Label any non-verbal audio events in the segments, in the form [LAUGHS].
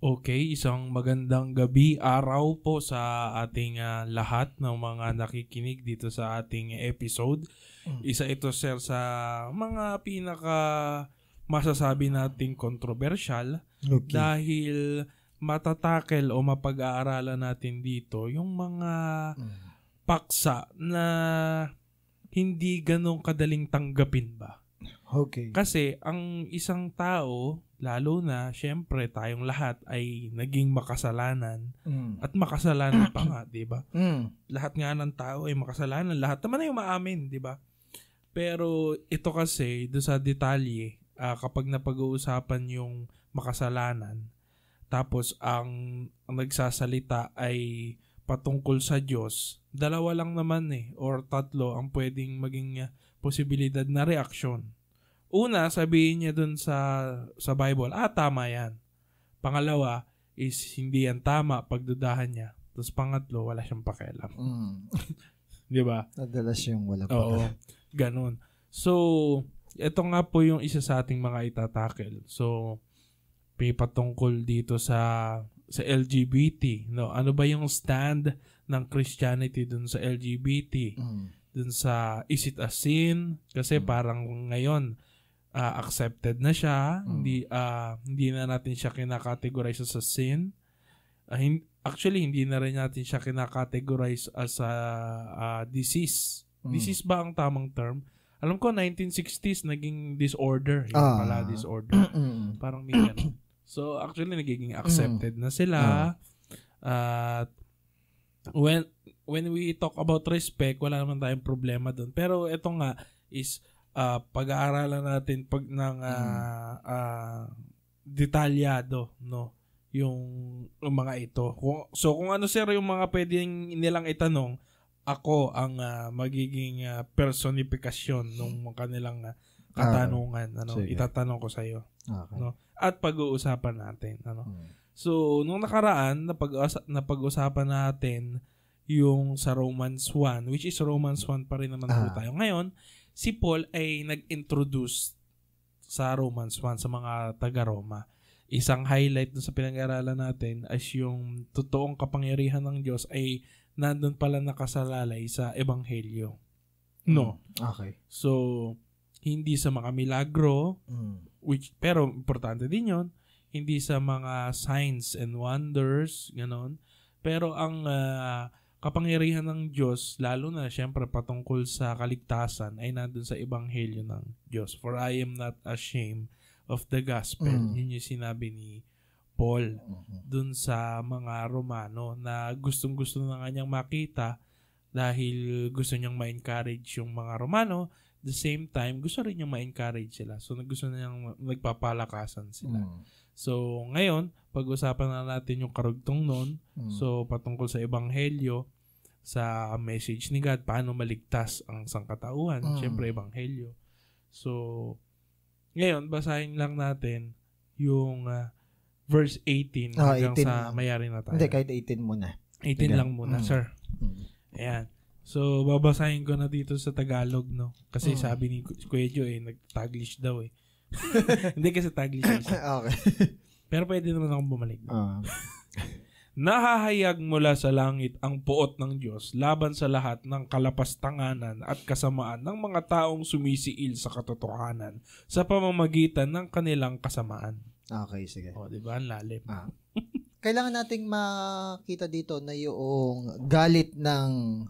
Okay, isang magandang gabi, araw po sa ating ah, lahat ng mga nakikinig dito sa ating episode. Mm. Isa ito sir sa mga pinaka masasabi nating kontrobersyal Okay. dahil matatakel o mapag-aaralan natin dito yung mga Mm. paksa na hindi ganong kadaling tanggapin ba? Okay. Kasi ang isang tao, lalo na syempre tayong lahat ay naging makasalanan Mm. at makasalanan pa nga, 'di ba? [CLEARS THROAT] Mm. Lahat nga ng tao ay makasalanan, lahat naman ay umaamin, 'di ba? Pero ito kasi do sa detalye, ah, kapag napag-uusapan yung makasalanan, tapos ang, ang nagsasalita ay patungkol sa Diyos, dalawa lang naman eh, or tatlo ang pwedeng maging ah, posibilidad na reaksyon. Una, sabihin niya dun sa, sa Bible, ah, tama yan. Pangalawa, is hindi yan tama, pagdudahan niya. Tapos pangatlo, wala siyang pakialam. Mm. [LAUGHS] Di ba? Madalas yung wala pa. Oo. Ganon. So, ito nga po yung isa sa ating mga itatakel. So, may patungkol dito sa sa LGBT, no? Ano ba yung stand ng Christianity dun sa LGBT? Mm. Dun sa is it a sin? Kasi Mm. parang ngayon ah, accepted na siya, Mm. hindi ah, hindi na natin siya kinakategorize as a sin. Ah, hin- actually hindi na rin natin siya kinakategorize as a ah, disease. Mm. Disease ba ang tamang term? Alam ko 1960s naging disorder, yung Ah. pala disorder. Mm. Parang may ganun. [CLEARS THROAT] So actually nagiging accepted na sila. At when when we talk about respect, wala naman tayong problema doon. Pero ito nga is ah, pag-aaralan natin pag ng ah, ah, detalyado, no? Yung, yung mga ito. Kung, so kung ano sir yung mga pwedeng nilang itanong, ako ang ah, magiging ah, personifikasyon ng kanilang ah, katanungan. ano, sige. itatanong ko sa iyo Okay. No. at pag-uusapan natin. Ano? Mm. So, nung nakaraan, napag- napag-usapan natin yung sa Romans 1, which is Romans 1 pa rin naman po Ah. tayo. Ngayon, si Paul ay nag-introduce sa Romans 1 sa mga taga-Roma. Isang highlight sa pinag-aralan natin as yung totoong kapangyarihan ng Diyos ay nandun pala nakasalalay sa Ebanghelyo. No. Okay. So, hindi sa mga milagro, Mm. which pero importante din 'yon hindi sa mga signs and wonders ganon pero ang ah, kapangyarihan ng Diyos lalo na syempre patungkol sa kaligtasan ay nandun sa ebanghelyo ng Diyos for I am not ashamed of the gospel Mm. yun yung sinabi ni Paul Mhm. dun sa mga Romano na gustong gusto na nga niyang makita dahil gusto niyang ma-encourage yung mga Romano the same time gusto rin niyang ma-encourage sila so gusto na niyang nagpapalakasan sila Mm. So ngayon pag-usapan na natin yung karugtong nun Mm. so patungkol sa ebanghelyo sa message ni God paano maligtas ang sangkatauhan Mm. syempre ebanghelyo so ngayon basahin lang natin yung ah, verse 18 Ah, hanggang 18 sa lang. mayari na tayo Hindi, kahit 18 muna. 18 Sige. lang muna Mm. sir Mm. Ayan. So, babasahin ko na dito sa Tagalog, no? Kasi Mm. sabi ni Ku- Kuya Joe, eh, nag-Taglish daw, eh. [LAUGHS] Hindi kasi lang siya. [COUGHS] okay. Pero pwede naman akong bumalik. Ah. [LAUGHS] Nahahayag mula sa langit ang puot ng Diyos laban sa lahat ng kalapastanganan at kasamaan ng mga taong sumisiil sa katotohanan sa pamamagitan ng kanilang kasamaan. okay, sige. O, di ba? Ang lalim. Ah. [LAUGHS] Kailangan nating makita dito na yung galit ng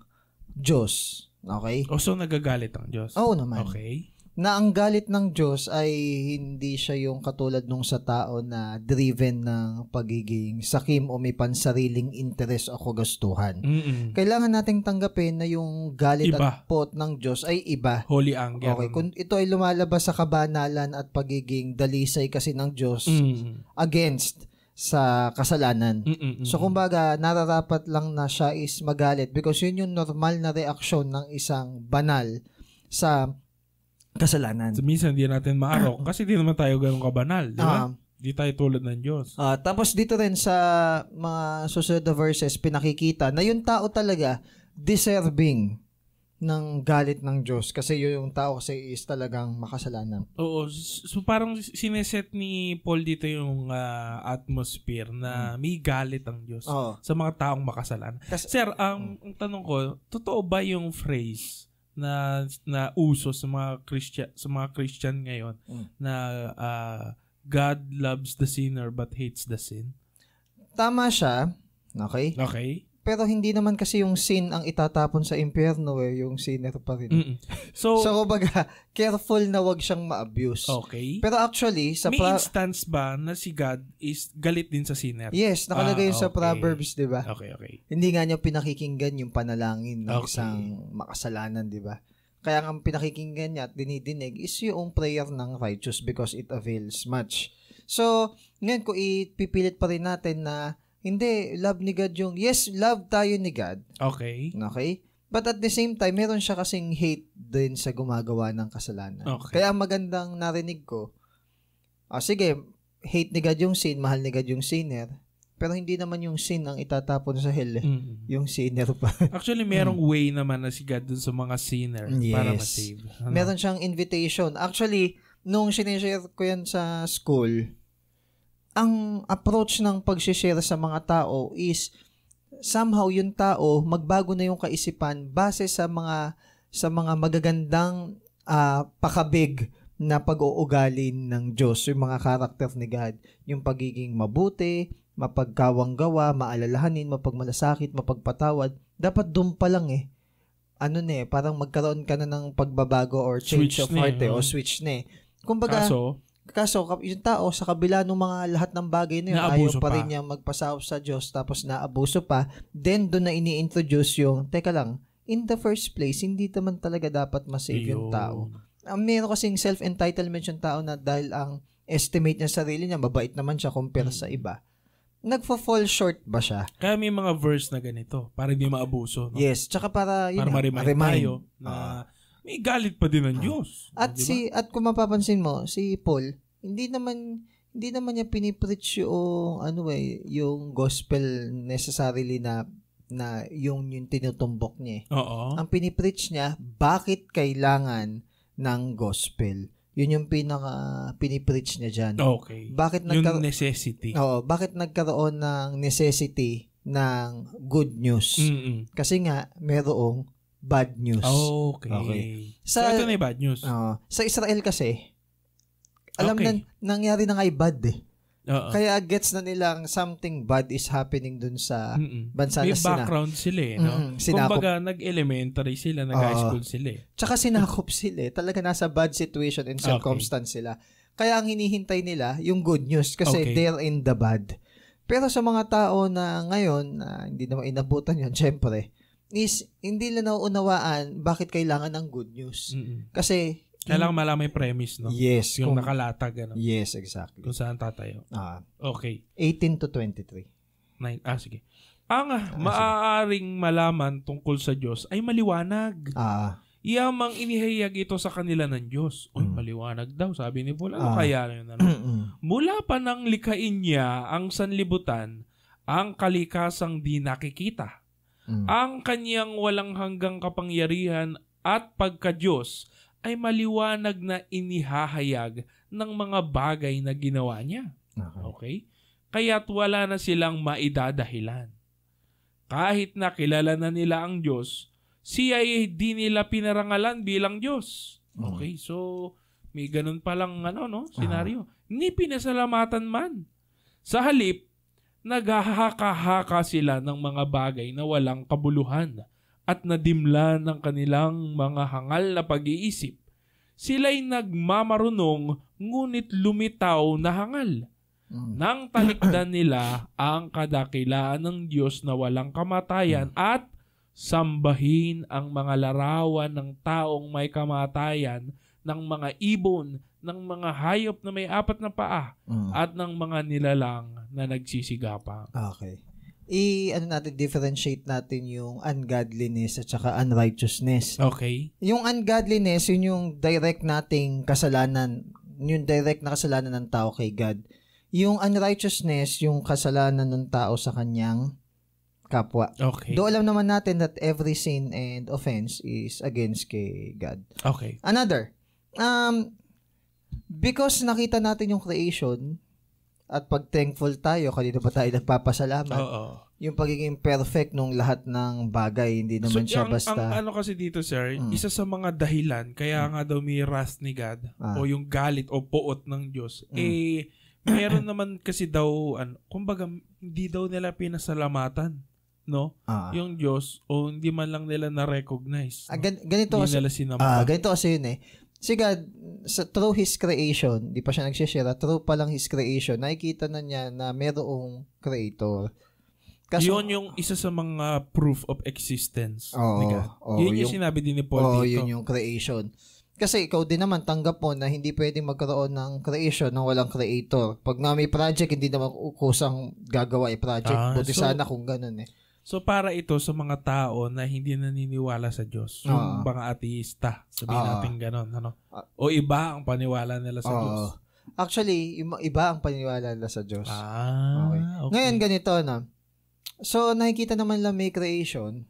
Diyos. Okay? O, so nagagalit ang Diyos. Oo naman. Okay. Na ang galit ng Diyos ay hindi siya yung katulad nung sa tao na driven ng pagiging sakim o may pansariling interes o kagustuhan. Mm-mm. Kailangan nating tanggapin na yung galit Iba. at pot ng Diyos ay iba. Holy anger. Okay, kung ito ay lumalabas sa kabanalan at pagiging dalisay kasi ng Diyos Mm. against sa kasalanan. Mm-mm. So kumbaga, nararapat lang na siya is magalit because yun yung normal na reaksyon ng isang banal sa kasalanan. So, minsan hindi natin maarok kasi di naman tayo ganun kabanal, di ba? Ah, Di tayo tulad ng Diyos. ah, tapos dito rin sa mga susunod na verses, pinakikita na yung tao talaga deserving ng galit ng Diyos kasi yun yung tao kasi is talagang makasalanan. Oo. So parang sineset ni Paul dito yung uh, atmosphere na may galit ang Diyos Oo. sa mga taong makasalanan. Kasi, Sir, ang, ang tanong ko, totoo ba yung phrase na na uso sa mga Christian sa mga Christian ngayon Mm. na uh, God loves the sinner but hates the sin? tama siya, okay? Okay? Pero hindi naman kasi yung sin ang itatapon sa impyerno eh, yung sinner pa rin. Mm-mm. So, [LAUGHS] So, kumbaga, careful na wag siyang ma-abuse. okay. Pero actually, sa May pra- instance ba na si God is galit din sa sinner? Yes, nakalagay Ah, yun sa okay. Proverbs, 'di ba? Okay, okay. Hindi nga niya pinakikinggan yung panalangin ng Okay. isang makasalanan, 'di ba? Kaya ang pinakikinggan niya at dinidinig is yung prayer ng righteous because it avails much. So, ngayon kung ipipilit pa rin natin na hindi, love ni God yung, yes, love tayo ni God, Okay. okay? But at the same time, meron siya kasing hate din sa gumagawa ng kasalanan. Okay. Kaya ang magandang narinig ko, ah, sige, hate ni God yung sin, mahal ni God yung sinner, pero hindi naman yung sin ang itatapon sa hell, eh. Mm. yung sinner pa. [LAUGHS] Actually, merong way naman na si God dun sa mga sinner para Yes. ma-save. Ano? meron siyang invitation. Actually, nung sinishare ko yan sa school, ang approach ng pag-share sa mga tao is somehow yung tao magbago na yung kaisipan base sa mga sa mga magagandang ah, pakabig na pag-uugali ng Diyos, yung mga karakter ni God, yung pagiging mabuti, mapagkawang-gawa, maalalahanin, mapagmalasakit, mapagpatawad, dapat doon pa lang eh. Ano na eh, parang magkaroon ka na ng pagbabago or change Switch of eh, heart eh, o switch na eh. Kumbaga, Kaso, Kaso, yung tao, sa kabila ng mga lahat ng bagay na yun, ayaw Naabuso pa pa. rin niya magpasahop sa Diyos, tapos naabuso pa, then doon na ini-introduce yung, teka lang, in the first place, hindi naman talaga dapat masave yung tao. Ang meron kasing self-entitlement yung tao na dahil ang estimate niya sa sarili niya, mabait naman siya compare Hmm. sa iba. Nagfo-fall short ba siya? Kaya may mga verse na ganito para hindi maabuso. No? Yes, tsaka para, yun para ma-remind ma-remind. tayo na may galit pa din ng Diyos. At Di ba? si at kung mapapansin mo, si Paul, hindi naman hindi naman niya pinipreach yung ano eh, yung gospel necessarily na na yung yung tinutumbok niya. eh. Oo. Ang pinipreach niya, bakit kailangan ng gospel? Yun yung pinaka pinipreach niya diyan. Okay. Bakit Yung nagkaroon necessity. Oo, bakit nagkaroon ng necessity ng good news? Mm-mm. Kasi nga merong bad news. Okay. Okay. So, Sa ito na yung bad news. Oo. sa Israel kasi, alam Okay. na, nangyari na ngay bad eh. Oo. Kaya gets na nilang something bad is happening dun sa Mm-mm. bansa May na sina. background sila eh, no? Mm-mm, sinakop. Kumbaga, nag-elementary sila, nag-high Oo. school sila eh. Tsaka sinakop sila eh. Talaga nasa bad situation and Okay. circumstance sila. Kaya ang hinihintay nila, yung good news kasi Okay. they're in the bad. Pero sa mga tao na ngayon, na hindi naman inabutan yun, syempre, is hindi nila nauunawaan bakit kailangan ng good news. Mm-mm. Kasi, Kailangan malaman yung premise, no? yes, Yung kung, nakalatag, ano? yes, exactly. Kung saan tatayo. Ah, Okay. 18 to 23. Nine. Ah, sige. Ang maaaring malaman tungkol sa Diyos ay maliwanag. Ah, Iyamang inihayag ito sa kanila ng Diyos. Uy, Mm. maliwanag daw, sabi ni Paul. Ano Ah. kaya yun? Ano? Mula pa nang likhain niya ang sanlibutan, ang kalikasang di nakikita, Mm. ang kanyang walang hanggang kapangyarihan at pagka-Diyos ay maliwanag na inihahayag ng mga bagay na ginawa niya. Okay. Okay? Kaya't wala na silang maidadahilan. Kahit na kilala na nila ang Diyos, siya ay di nila pinarangalan bilang Diyos. Okay, so may ganun palang ano, no, senaryo. Ni pinasalamatan man. Sa halip, naghahaka-haka sila ng mga bagay na walang kabuluhan at nadimla ng kanilang mga hangal na pag-iisip. Sila'y nagmamarunong ngunit lumitaw na hangal Mm. nang talikdan nila ang kadakilaan ng Diyos na walang kamatayan at sambahin ang mga larawan ng taong may kamatayan, ng mga ibon, ng mga hayop na may apat na paa, Mm. at ng mga nilalang na nagsisigapang. Okay. I ano natin differentiate natin yung ungodliness at saka unrighteousness. Okay? Yung ungodliness, yun yung direct nating kasalanan, yung direct na kasalanan ng tao kay God. Yung unrighteousness, yung kasalanan ng tao sa kanyang kapwa. Okay. Do alam naman natin that every sin and offense is against kay God. Okay. Another, um, because nakita natin yung creation at pag thankful tayo, kanina ba tayo nagpapasalamat, Oo. yung pagiging perfect nung lahat ng bagay, hindi naman siya ang, basta... ang ano kasi dito, sir, Mm. isa sa mga dahilan, kaya nga daw may wrath ni God, Ah. o yung galit o poot ng Diyos, Mm. eh, meron naman kasi daw, ano, kumbaga, hindi daw nila pinasalamatan, no? Ah. Yung Diyos, o hindi man lang nila na-recognize. Ah, gan- ganito Hindi kasi, nila ah, ganito kasi yun eh. Si God, sa, through His creation, di pa siya nagsishare, through pa lang His creation, nakikita na niya na mayroong creator. yun yung isa sa mga proof of existence Oo, ni God. oo, yun yung, yung- sinabi din ni Paul Oo, dito. yun yung creation. Kasi ikaw din naman, tanggap mo na hindi pwedeng magkaroon ng creation nang walang creator. Pag na may project, hindi naman kusang gagawa yung project. Ah, Buti so- sana kung ganun eh. So para ito sa mga tao na hindi naniniwala sa Diyos, Oo. yung mga ateista, sabihin Oo. natin ganon, ano? Ah. O iba ang paniwala nila sa Oo. Diyos. Actually, iba ang paniniwala nila sa Diyos. Ah, okay. Ngayon, ganito na. So, nakikita naman lang may creation.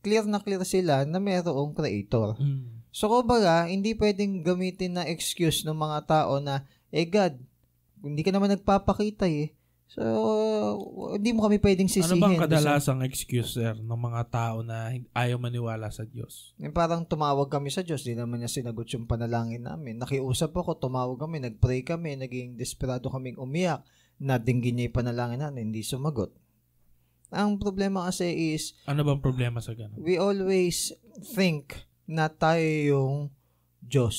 Clear na clear sila na mayroong creator. Mm. So, kumbaga, hindi pwedeng gamitin na excuse ng mga tao na, eh God, hindi ka naman nagpapakita eh. So, hindi mo kami pwedeng Ano sisihin. bang kadalasang excuse, sir, ng mga tao na ayaw maniwala sa Diyos? Yung parang tumawag kami sa Diyos, di naman niya sinagot yung panalangin namin. Nakiusap ako, tumawag kami, nagpray kami, naging desperado kaming umiyak. Nadinggin niya yung panalangin namin, hindi sumagot. Ang problema kasi is, Ano bang problema sa ganon? we always think na tayo yung Diyos.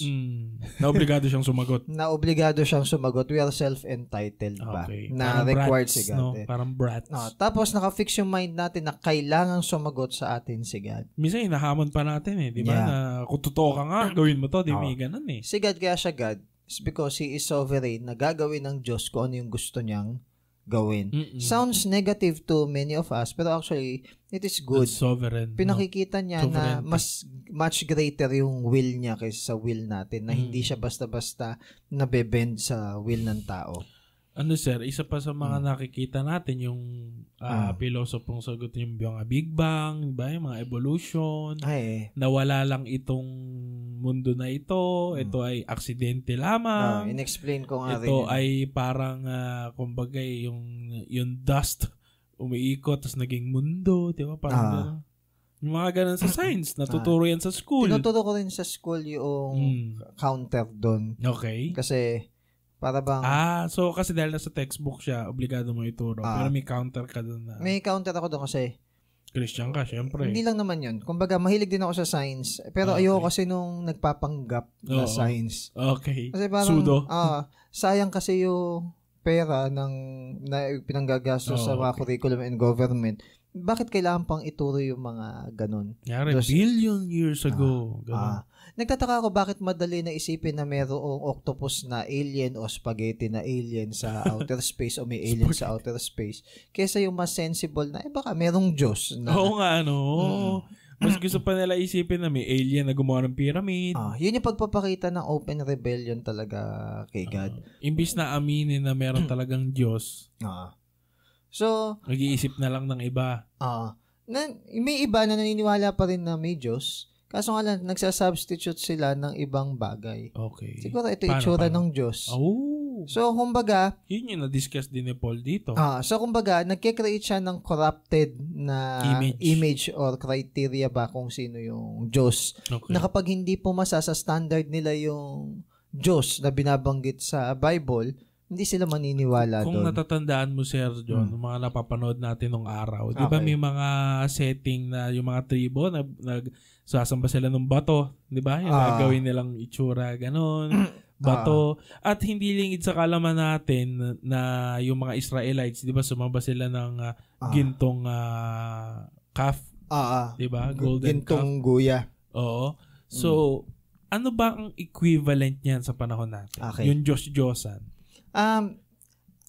Mm. Na obligado siyang sumagot. [LAUGHS] Na obligado siyang sumagot. We are self-entitled ba? Okay. Na Parang required brats, si God. No? eh. Parang brats. No, tapos nakafix yung mind natin na kailangan sumagot sa atin si God. Minsan hinahamon pa natin eh, di ba? Yeah. Na kung totoo ka nga, gawin mo to, di Oo. may ganun eh. Si God kaya siya God is because He is sovereign na gagawin ng Diyos kung ano yung gusto niyang gawin. Mm-mm. Sounds negative to many of us pero actually it is good. That's sovereign. no? Pinakikita niya na Sovereignty. mas much greater yung will niya kaysa sa will natin na Mm. hindi siya basta-basta nabebend sa will ng tao. ano sir, isa pa sa mga Mm. nakikita natin yung uh, Ah. pilosopong sagot yung mga Big Bang, ba? Yung mga evolution, Ay, eh. nawala lang itong mundo na ito, Mm. ito ay aksidente Ah, lamang. in-explain ko nga rin. ito ay parang ah, kumbaga yung yung dust umiikot tapos naging mundo, di ba? Parang Ah. gano'n. Yung mga ganun sa science, natuturo yan sa school. Tinuturo ko rin sa school yung Mm. counter doon. Okay. Kasi, para bang, Ah, so kasi dahil nasa textbook siya, obligado mo ituro. Ah. Pero may counter ka doon na may counter ako doon kasi, Christian ka, syempre. hindi lang naman yun. Kumbaga, mahilig din ako sa science. Pero Ah, okay. ayoko kasi nung nagpapanggap na Oo. science. Okay. Kasi parang, Pseudo. ah, sayang kasi yung pera ng na pinanggagastos Oo, sa mga okay. curriculum and government. Bakit kailangan pang ituro yung mga ganun? Yari, Dos- billion years ago. Ganun. Ah, nagtataka ako bakit madali na isipin na mayroong octopus na alien o spaghetti na alien sa [LAUGHS] outer space o may alien sa outer space kesa yung mas sensible na eh baka merong Diyos na Oo nga, ano. Mm. Mas gusto pa nila isipin na may alien na gumawa ng pyramid. Ah, yun yung pagpapakita ng open rebellion talaga kay God. Imbis na aminin na meron [CLEARS THROAT] talagang Diyos, Ah. So, nag-iisip na lang ng iba. ah, na, may iba na naniniwala pa rin na may Diyos. Kaso nga lang, nagsasubstitute sila ng ibang bagay. Okay. Siguro ito Paano, itsura paano? ng Diyos. Oh. So, kumbaga, Yun yung na-discuss din ni Paul dito. Ah, so kumbaga, nagke-create siya ng corrupted na Image. or criteria ba kung sino yung Diyos. okay. Na kapag hindi pumasa sa standard nila yung Diyos na binabanggit sa Bible, hindi sila maniniwala Kung doon. natatandaan mo, Sir John, Hmm. mga napapanood natin nung araw, di ba Okay. may mga setting na yung mga tribo na nagsasamba sila ng bato, di ba? Yung Ah. gagawin nilang itsura, ganon, [CLEARS THROAT] bato. At hindi lingid sa kalaman natin na yung mga Israelites, di ba, sumamba sila ng Ah. gintong ah, calf, ah. di ba? Golden calf. Gintong guya. Oo. So, ano ba ang equivalent niyan sa panahon natin? Okay. Yung Diyos-Diyosan. Um,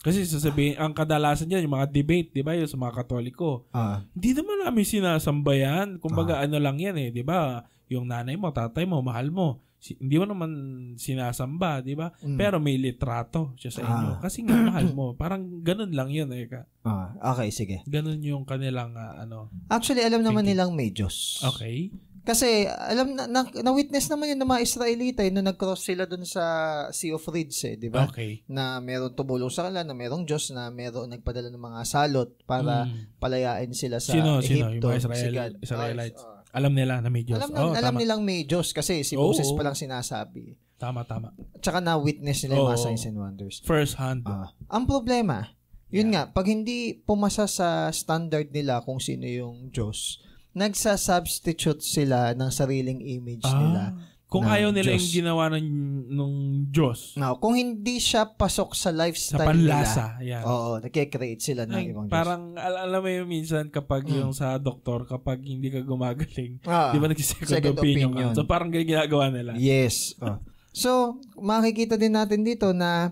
Kasi sasabihin, ang kadalasan dyan, yung mga debate, di ba, yung sa mga katoliko, ah, hindi naman namin sinasamba yan. Kumbaga, ano lang yan eh, di ba? Yung nanay mo, tatay mo, mahal mo. Si- hindi mo naman sinasamba, di ba? Mm. Pero may litrato siya sa inyo. Ah. Kasi nga mahal mo. Parang ganun lang yun, eh. ka. Ah, okay, sige. Ganun yung kanilang, ah, ano. Actually, alam naman Thinking. nilang may Diyos. Okay. Kasi, alam na, na, na-witness naman yun ng mga Israelita eh, nung nag-cross sila dun sa Sea of Reeds eh, di ba? Okay. Na meron tumulong sa kanila, na merong Diyos, na meron nagpadala ng mga salot para Mm. palayain sila sa Sino, sino? Ehipto. Yung mga Israel- Si God. Israelites. Ah. Alam nila na may Diyos. alam, na, oh, alam tama. nilang may Diyos kasi si Moses oo. pa lang sinasabi. Tama, tama. Tsaka na-witness nila yung mga signs and wonders. First hand. Ah, ang problema, yun nga, pag hindi pumasa sa standard nila kung sino yung Diyos, nagsa-substitute sila ng sariling image nila. Kung na ayaw nila Diyos. yung ginawa ng, nung Diyos Now, kung hindi siya pasok sa sa lifestyle panlasa, nila, yan. oo, nagkikreate sila ng ibang Diyos. parang al- alam mo yung minsan kapag Mm. yung sa doktor kapag hindi ka gumagaling, Ah, di ba nag-second second opinion, opinion. ka? So parang ganyan ginagawa nila. Yes. Oh. So, makikita din natin dito na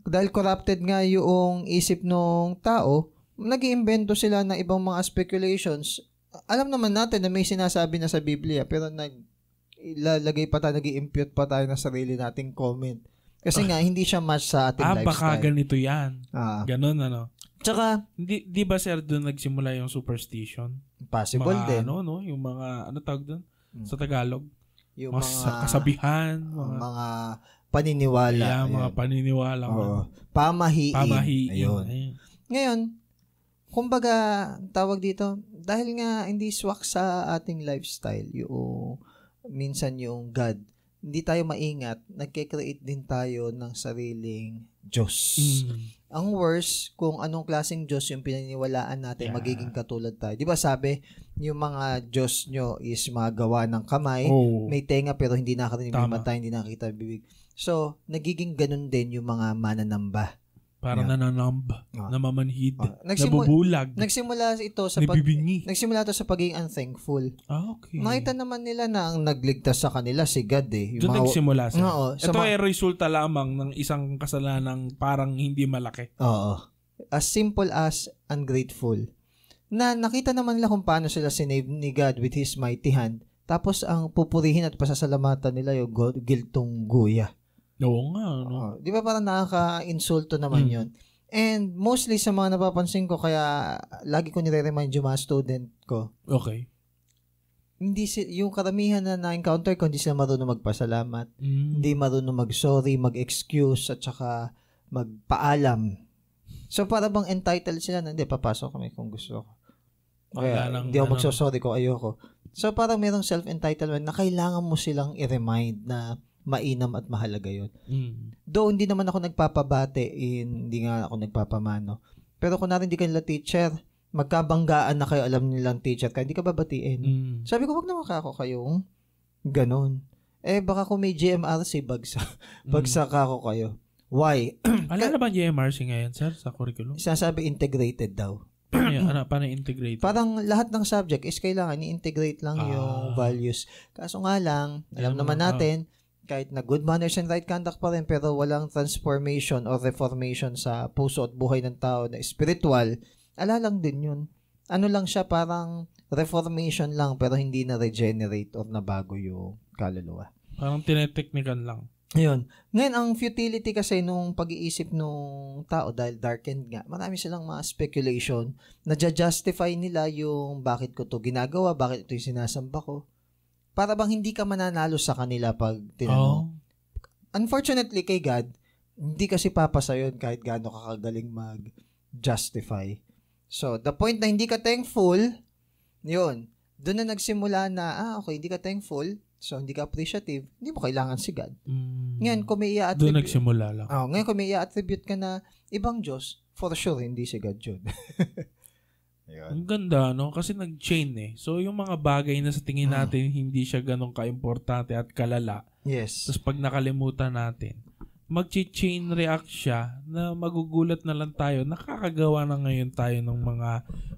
dahil corrupted nga yung isip ng tao, nag iimbento sila ng ibang mga speculations. Alam naman natin na may sinasabi na sa Biblia, pero nag ilalagay pa tayo, nag impute pa tayo ng sarili nating comment. Kasi nga, hindi siya match sa ating ah, baka lifestyle. ganito yan. Ah. Ganon ano. Tsaka, Hindi, di ba sir doon nagsimula yung superstition? possible mga, din. Ano, no? Yung mga, ano tawag doon? Mm. Sa Tagalog? yung mga, mga, sa- kasabihan, mga, mga, paniniwala. yeah, mga Ayan. paniniwala. Oo. mga Pamahiin. Pamahiin. Ayun. Ayun. Ngayon, kumbaga, tawag dito, dahil nga hindi swak sa ating lifestyle, yung minsan yung God, hindi tayo maingat, nagke-create din tayo ng sariling Diyos. Mm. Ang worst, kung anong klaseng Diyos yung pinaniwalaan natin, Yeah. magiging katulad tayo. Di ba sabi, yung mga Diyos nyo is mga gawa ng kamay, Oh. may tenga pero hindi nakakarinig, may mata, hindi nakakita ang bibig. So, nagiging ganun din yung mga mananamba. Parang Yeah. nananamb, Ah. namamanhid, Ah, nagsimu- nabubulag, Nagsimula ito sa pag nabibingi. Nagsimula ito sa pagiging unthankful. Ah, okay. Makita naman nila na ang nagligtas sa kanila si God eh. Yung Doon mga- nagsimula sir. Oo, sa Ito mga- ay resulta lamang ng isang kasalanang parang hindi malaki. Oo. As simple as ungrateful. Na nakita naman nila kung paano sila sinave ni God with His mighty hand. Tapos ang pupurihin at pasasalamatan nila yung giltong guya. Oo nga, ano. Oo. Di ba parang nakaka-insulto naman Mm. yon And mostly sa mga napapansin ko, kaya lagi ko nire-remind yung mga student ko, Okay. hindi si, yung karamihan na na-encounter ko, hindi sila marunong magpasalamat. Mm. hindi marunong mag-sorry, mag-excuse, at saka magpaalam. So, para bang entitled sila na, hindi, papasok kami kung gusto ko. Kaya, nang hindi ako magsosorry ko, ayoko. So, parang merong self-entitlement na kailangan mo silang i-remind na mainam at mahalaga yon. Mm. Though, hindi naman ako nagpapabate, in, hindi nga ako nagpapamano. Pero kung narin hindi kanila teacher, magkabanggaan na kayo alam nilang teacher ka, hindi ka babatiin. Mm. Sabi ko, wag naman kako kayong ganon. Eh, baka kung may GMRC, bagsak, bagsak ako kayo. Why? [CLEARS THROAT] Alala ba yung MRC ngayon, sir, sa curriculum? Sinasabi integrated daw. Paano [CLEARS THROAT] yan? Ano, paano integrate? Parang lahat ng subject is kailangan i-integrate lang Ah. yung values. Kaso nga lang, alam Alam naman mo, ah. Kahit na good manners and right conduct pa rin, pero walang transformation or reformation sa puso at buhay ng tao na spiritual, ala lang din yun. Ano lang siya, parang reformation lang, pero hindi na regenerate or nabago yung kaluluwa. Parang tineteknikan lang. Ayun. Ngayon, ang futility kasi nung pag-iisip nung tao, dahil darkened nga, marami silang mga speculation na justify nila yung bakit ko to ginagawa, bakit ito yung sinasamba ko. Para bang hindi ka mananalo sa kanila pag tinanong. Oh. Unfortunately kay God, hindi kasi papasa yun kahit gaano ka kagaling mag-justify. So, the point na hindi ka thankful, yun. Doon na nagsimula na, ah, okay, hindi ka thankful, so hindi ka appreciative, hindi mo kailangan si God. Mm. Ngayon, kung may Doon i-attribute, nagsimula lang. oh, ngayon kung may i-attribute ka na ibang Diyos, for sure, hindi si God yun. [LAUGHS] Ang ganda, no? Kasi nag-chain eh. So, yung mga bagay na sa tingin Ah. natin hindi siya ganun ka-importante at kalala, Yes. tapos pag nakalimutan natin, mag-chain react siya na magugulat na lang tayo. Nakakagawa na ngayon tayo ng mga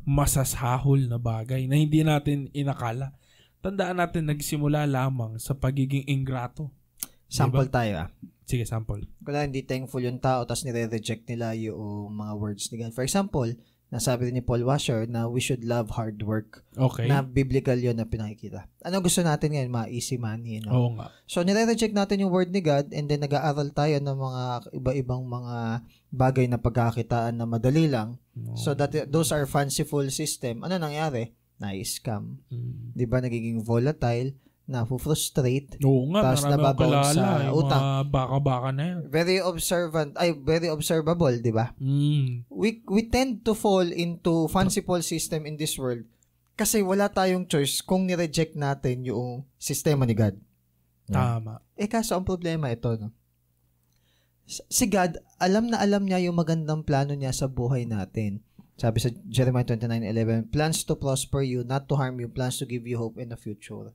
masasahol na bagay na hindi natin inakala. Tandaan natin, nagsimula lamang sa pagiging ingrato. Sample tayo ah. Sige, sample. Kung hindi thankful yung tao, tapos nire-reject nila yung mga words ni God. For example, nasabi rin ni Paul Washer na we should love hard work. Okay. Na biblical yon na pinakikita. Ano gusto natin ngayon? Ma easy money. No? Oo nga. So, nire-reject natin yung word ni God and then nag-aaral tayo ng mga iba-ibang mga bagay na pagkakitaan na madali lang. So, that those are fanciful system. Ano nangyari? Na-scam. Mm. Di ba? Nagiging volatile, na frustrate Oo nga, Tapos kilala. sa utang. mga baka-baka na yan. Very observant, ay, very observable, di ba? Mm. We, we tend to fall into fanciful system in this world kasi wala tayong choice kung ni-reject natin yung sistema ni God. Tama. Eh kaso ang problema ito, no? Si God, alam na alam niya yung magandang plano niya sa buhay natin. Sabi sa Jeremiah 29:11, plans to prosper you, not to harm you, plans to give you hope in the future.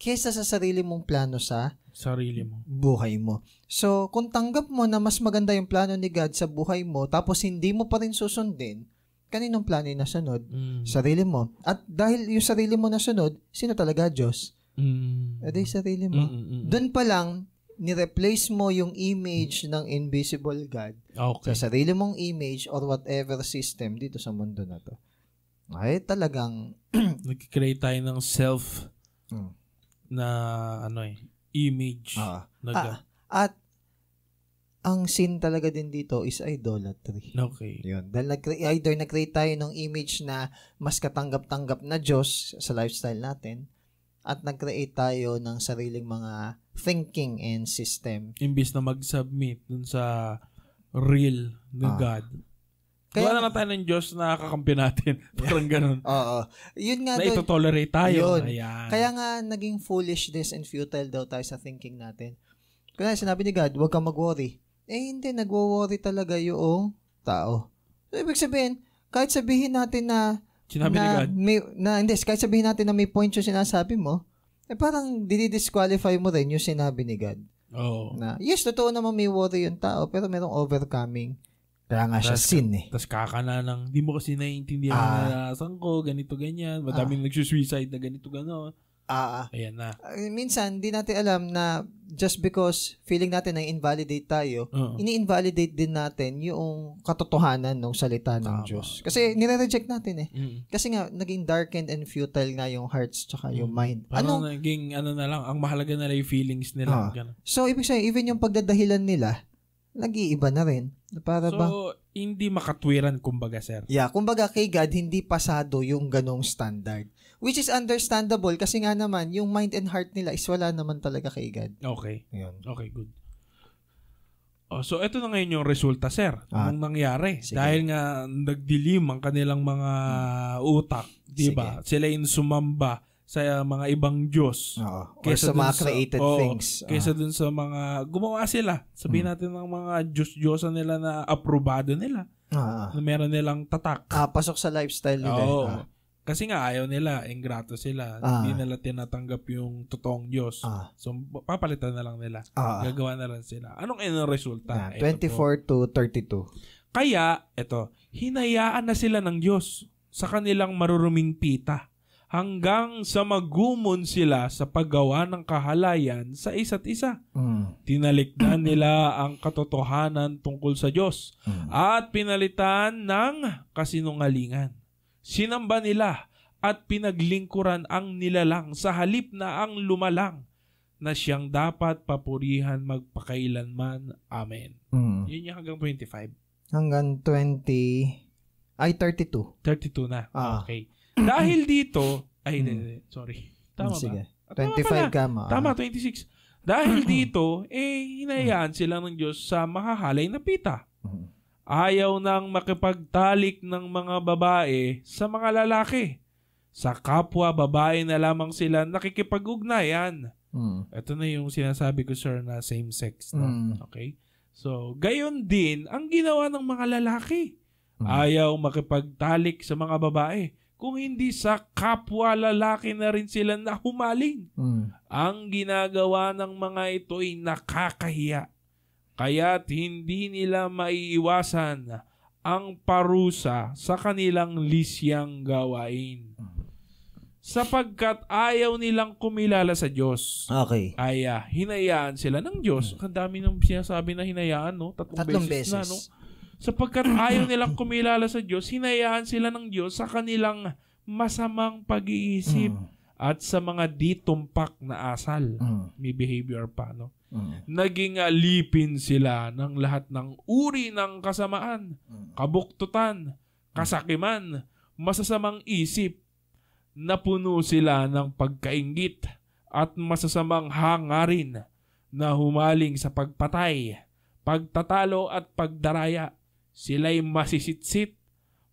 Kesa sa sarili mong plano sa Sarili mo. buhay mo. So, kung tanggap mo na mas maganda yung plano ni God sa buhay mo, tapos hindi mo pa rin susundin, kaninong plano yung nasunod? Mm. Sarili mo. At dahil yung sarili mo nasunod, sino talaga? Diyos. Mm. E di sarili mo. Mm, mm, mm. Doon pa lang, ni-replace mo yung image ng invisible God Okay. sa sarili mong image or whatever system dito sa mundo na to. Ay, talagang, [CLEARS THROAT] Nag-create tayo ng self Mm. Na ano eh, image. ah, na ah, at ang sin talaga din dito is idolatry. Okay. Yun. Dahil nag either nag-create tayo ng image na mas katanggap-tanggap na Diyos sa lifestyle natin at nag-create tayo ng sariling mga thinking and system. Imbis na mag-submit dun sa real na Ah. God. Kaya- Kaya na lang tayo ng Diyos na kakampi natin. [LAUGHS] Parang ganun. [LAUGHS] Oo. Yun nga na doon. ito-tolerate tayo. Yun. Ayan. Kaya nga naging foolishness and futile daw tayo sa thinking natin. Kaya sinabi ni God, huwag kang mag-worry. Eh hindi, nagwo-worry talaga yung tao. So, ibig sabihin, kahit sabihin natin na Sinabi ni na, God. May, na, hindi, kahit sabihin natin na may point yung sinasabi mo, eh parang dinidisqualify mo rin yung sinabi ni God. Oo. Na, yes, totoo naman may worry yung tao, pero merong overcoming. Kaya nga siya Tas- sin eh. Tapos kakana ng, di mo kasi naiintindihan Ah. na naranasan ko, ganito, ganyan. Madaming nagsusuicide na ganito, gano'n. Ah, ah. Ayan na. Uh, minsan, di natin alam na just because feeling natin na invalidate tayo, Oo. ini-invalidate din natin yung katotohanan ng salita ng Tama. Diyos. Kasi nire-reject natin eh. Mm. Kasi nga, naging darkened and futile nga yung hearts tsaka yung mind. Parang Ano? naging, ano na lang, ang mahalaga na lang yung feelings nila. Ah. ganun. So, ibig sabihin, even yung pagdadahilan nila, nag-iiba na rin. Para So, ba? hindi makatwiran, kumbaga, sir. Yeah, kumbaga kay God, hindi pasado yung ganong standard. Which is understandable kasi nga naman, yung mind and heart nila is wala naman talaga kay God. Okay. Yun. Okay, good. Oh, so, ito na ngayon yung resulta, sir. Ah. Nung nangyari. Sige. Dahil nga nagdilim ang kanilang mga utak. Di ba? Sila yung sumamba sa uh, mga ibang Diyos. Oo. Kesa sa mga sa- created oo, things. Kaysa dun sa mga, gumawa sila. Sabihin Hmm. natin ng mga Diyos-Diyosa nila na aprobado nila. Ah. Na meron nilang tatak. Ah, pasok sa lifestyle nila. Oo. Ah. Kasi nga ayaw nila, ingrato sila. Ah. Hindi nila tinatanggap yung totoong Diyos. Ah. So, papalitan na lang nila. Ah. Gagawa na lang sila. Anong ino resulta? Ah, Ito po. 24 to 32. Kaya, eto, hinayaan na sila ng Diyos sa kanilang maruruming pita hanggang sa magumon sila sa paggawa ng kahalayan sa isa't isa. Mm. Tinalikdan nila ang katotohanan tungkol sa Diyos Mm. at pinalitan ng kasinungalingan. Sinamba nila at pinaglingkuran ang nilalang sa halip na ang lumalang na siyang dapat papurihan magpakailanman. Amen. Mm. Yun yung hanggang 25. Hanggang 20, ay 32. 32 na. Ah. Okay. Dahil dito, ay, hindi, hindi, sorry. Tama Sige. ba? Ah, Tama 25 pala. ka. Tama, 26. Dahil dito, eh, hinayaan sila ng Diyos sa makahalay na pita. Mm. Ayaw nang makipagtalik ng mga babae sa mga lalaki. Sa kapwa babae na lamang sila nakikipag-ugnayan. Mm. Ito na yung sinasabi ko, sir, na same-sex. No? Mm. Okay? So, gayon din ang ginawa ng mga lalaki. Mm. Ayaw makipagtalik sa mga babae. Kung hindi sa kapwa lalaki na rin sila na humaling. Mm. Ang ginagawa ng mga ito ay nakakahiya. Kaya't hindi nila maiiwasan ang parusa sa kanilang lisyang gawain. Sapagkat ayaw nilang kumilala sa Diyos. Okay. Ay, hinayaan sila ng Diyos. Ang dami ng sinasabi na hinayaan, no? Tatlong, Tatlong beses, na, beses. no? Sapagkat ayaw nilang kumilala sa Diyos, hinayaan sila ng Diyos sa kanilang masamang pag-iisip Mm. at sa mga ditumpak na asal. Mm. May behavior pa, no? Mm. Naging alipin sila ng lahat ng uri ng kasamaan, Mm. kabuktutan, kasakiman, masasamang isip, napuno sila ng pagkaingit at masasamang hangarin na humaling sa pagpatay, pagtatalo at pagdaraya. Sila'y masisitsit,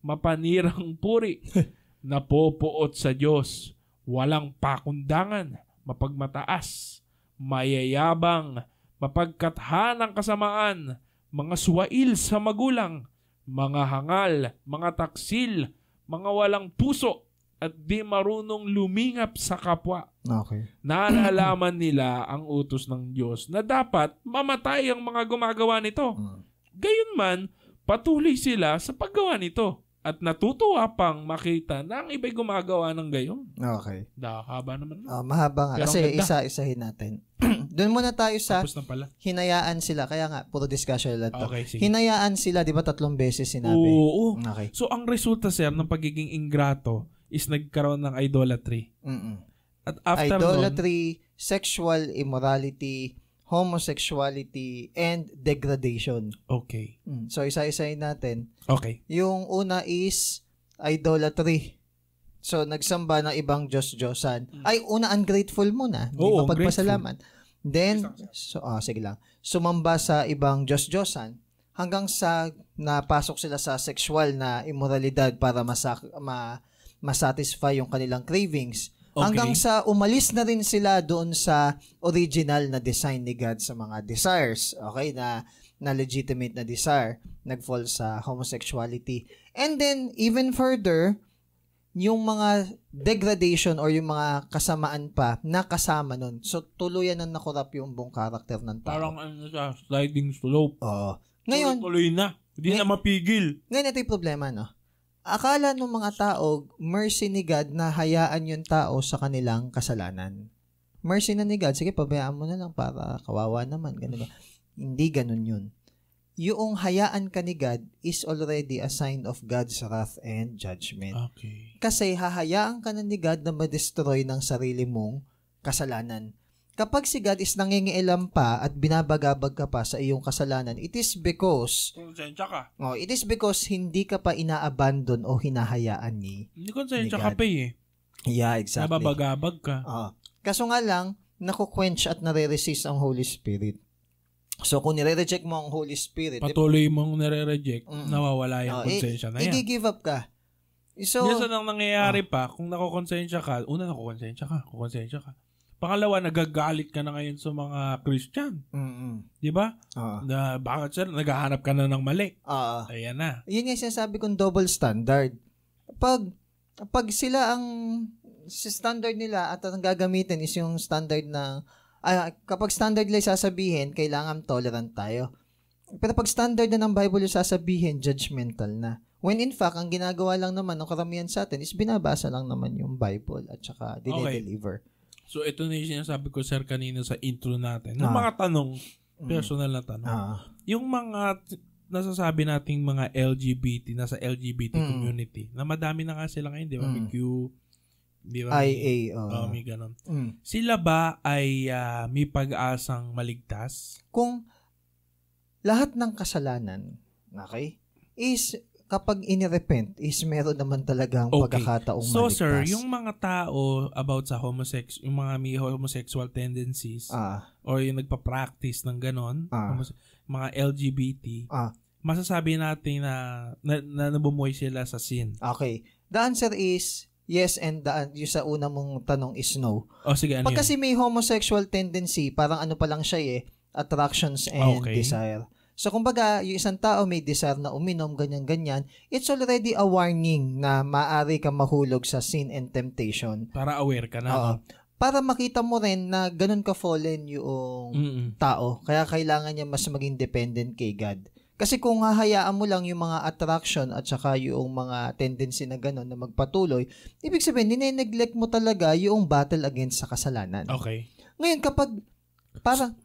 mapanirang puri, [LAUGHS] napopoot sa Diyos, walang pakundangan, mapagmataas, mayayabang, mapagkathanang kasamaan, mga suwail sa magulang, mga hangal, mga taksil, mga walang puso, at di marunong lumingap sa kapwa. Okay. [CLEARS THROAT] Naalalaman nila ang utos ng Diyos na dapat mamatay ang mga gumagawa nito. Mm. Gayunman, patuloy sila sa paggawa nito at natutuwa pang makita na ang iba'y gumagawa ng gayon. Okay. Haba naman. Ah, mahaba nga. Pero Kasi isa-isahin natin. [CLEARS THROAT] Doon muna tayo sa Tapos na pala. hinayaan sila. Kaya nga, puro discussion lang to. Okay, sige. Hinayaan sila, di ba tatlong beses sinabi? Oo. Okay. So, ang resulta, sir, ng pagiging ingrato is nagkaroon ng idolatry. Mm-mm. At after nun, Idolatry, sexual immorality, homosexuality, and degradation. okay. Mm. So, isa-isahin natin. Okay. Yung una is idolatry. So, nagsamba ng ibang Diyos-Diyosan. Ay, una, ungrateful muna. Hindi. Oo, mapagpasalamat. Then, so, ah, sige lang. Sumamba sa ibang Diyos-Diyosan hanggang sa napasok sila sa sexual na immoralidad para masak ma masatisfy yung kanilang cravings. Okay. Hanggang sa umalis na rin sila doon sa original na design ni God sa mga desires. Okay? Na, na legitimate na desire. Nag-fall sa homosexuality. And then, even further, yung mga degradation or yung mga kasamaan pa na kasama nun. So, tuluyan na nakurap yung buong karakter ng tao. Parang ano siya, sliding slope. Oo. Ngayon, Tuloy na. Hindi na mapigil. ngayon ito yung problema, no? Akala ng mga tao, mercy ni God na hayaan yung tao sa kanilang kasalanan. Mercy na ni God, sige, pabayaan mo na lang para kawawa naman. Ganun ba? Hindi ganun yun. Yung hayaan ka ni God is already a sign of God's wrath and judgment. Okay. Kasi hahayaan ka na ni God na ma-destroy ng sarili mong kasalanan. Kapag si God is nangingialam pa at binabagabag ka pa sa iyong kasalanan, it is because Konsensya ka. Oh, it is because hindi ka pa ina-abandon o hinahayaan ni. Hindi konsensya Ni ka pa eh. Yeah, exactly. Nababagabag ka. Oo. Kaso nga lang, nakuquench at nare-resist ang Holy Spirit. So, kung nire-reject mo ang Holy Spirit, Patuloy mong nare-reject, Mm. nawawala oh, yung i- konsensya na yan. i-give up ka. So, Minsan ang nangyayari pa, kung nakukonsensya ka, una nakukonsensya ka, kukonsensya ka. Pangalawa, nagagalit ka na ngayon sa mga Christian. mm Di ba? Oo. Na bakit sir, naghahanap ka na ng mali. Oo. Ayan na. Yun yung sinasabi kong double standard. Pag, pag sila ang si standard nila at ang gagamitin is yung standard na ah, kapag standard nila sasabihin, kailangan tolerant tayo. Pero pag standard na ng Bible yung sasabihin, judgmental na. When in fact, ang ginagawa lang naman ng karamihan sa atin is binabasa lang naman yung Bible at saka dinedeliver. So ito na yung sinasabi ko sir kanina sa intro natin. Ng Ah. mga tanong, Mm. personal na tanong. Ah. Yung mga nasasabi nating mga LGBT, nasa LGBT Mm. community, na madami na nga sila ngayon, di ba? May Mm. Q, di ba? May- IA. Oh, Oh. may ganun. Mm. Sila ba ay ah, may pag-asang maligtas? kung lahat ng kasalanan, okay, is kapag inirepent, is meron naman talagang Okay. pagkakataong So maligtas. sir, yung mga tao about sa homosex, yung mga may homosexual tendencies Ah, or yung nagpa-practice ng ganon, Ah. homose- mga LGBT, Ah. masasabi natin na, na, na nabumuhay sila sa sin. okay. The answer is yes and the, yung sa una mong tanong is no. O sige, ano Pag yun? kasi may homosexual tendency, parang ano pa lang siya eh, attractions and Okay. desire. So, kumbaga, yung isang tao may desire na uminom, ganyan-ganyan, it's already a warning na maaari ka mahulog sa sin and temptation. Para aware ka na. Oo. Para makita mo rin na ganun ka fallen yung Mm-mm. tao. Kaya kailangan niya mas maging dependent kay God. Kasi kung hahayaan mo lang yung mga attraction at saka yung mga tendency na ganun na magpatuloy, ibig sabihin, nine-neglect mo talaga yung battle against sa kasalanan. Okay. Ngayon, kapag parang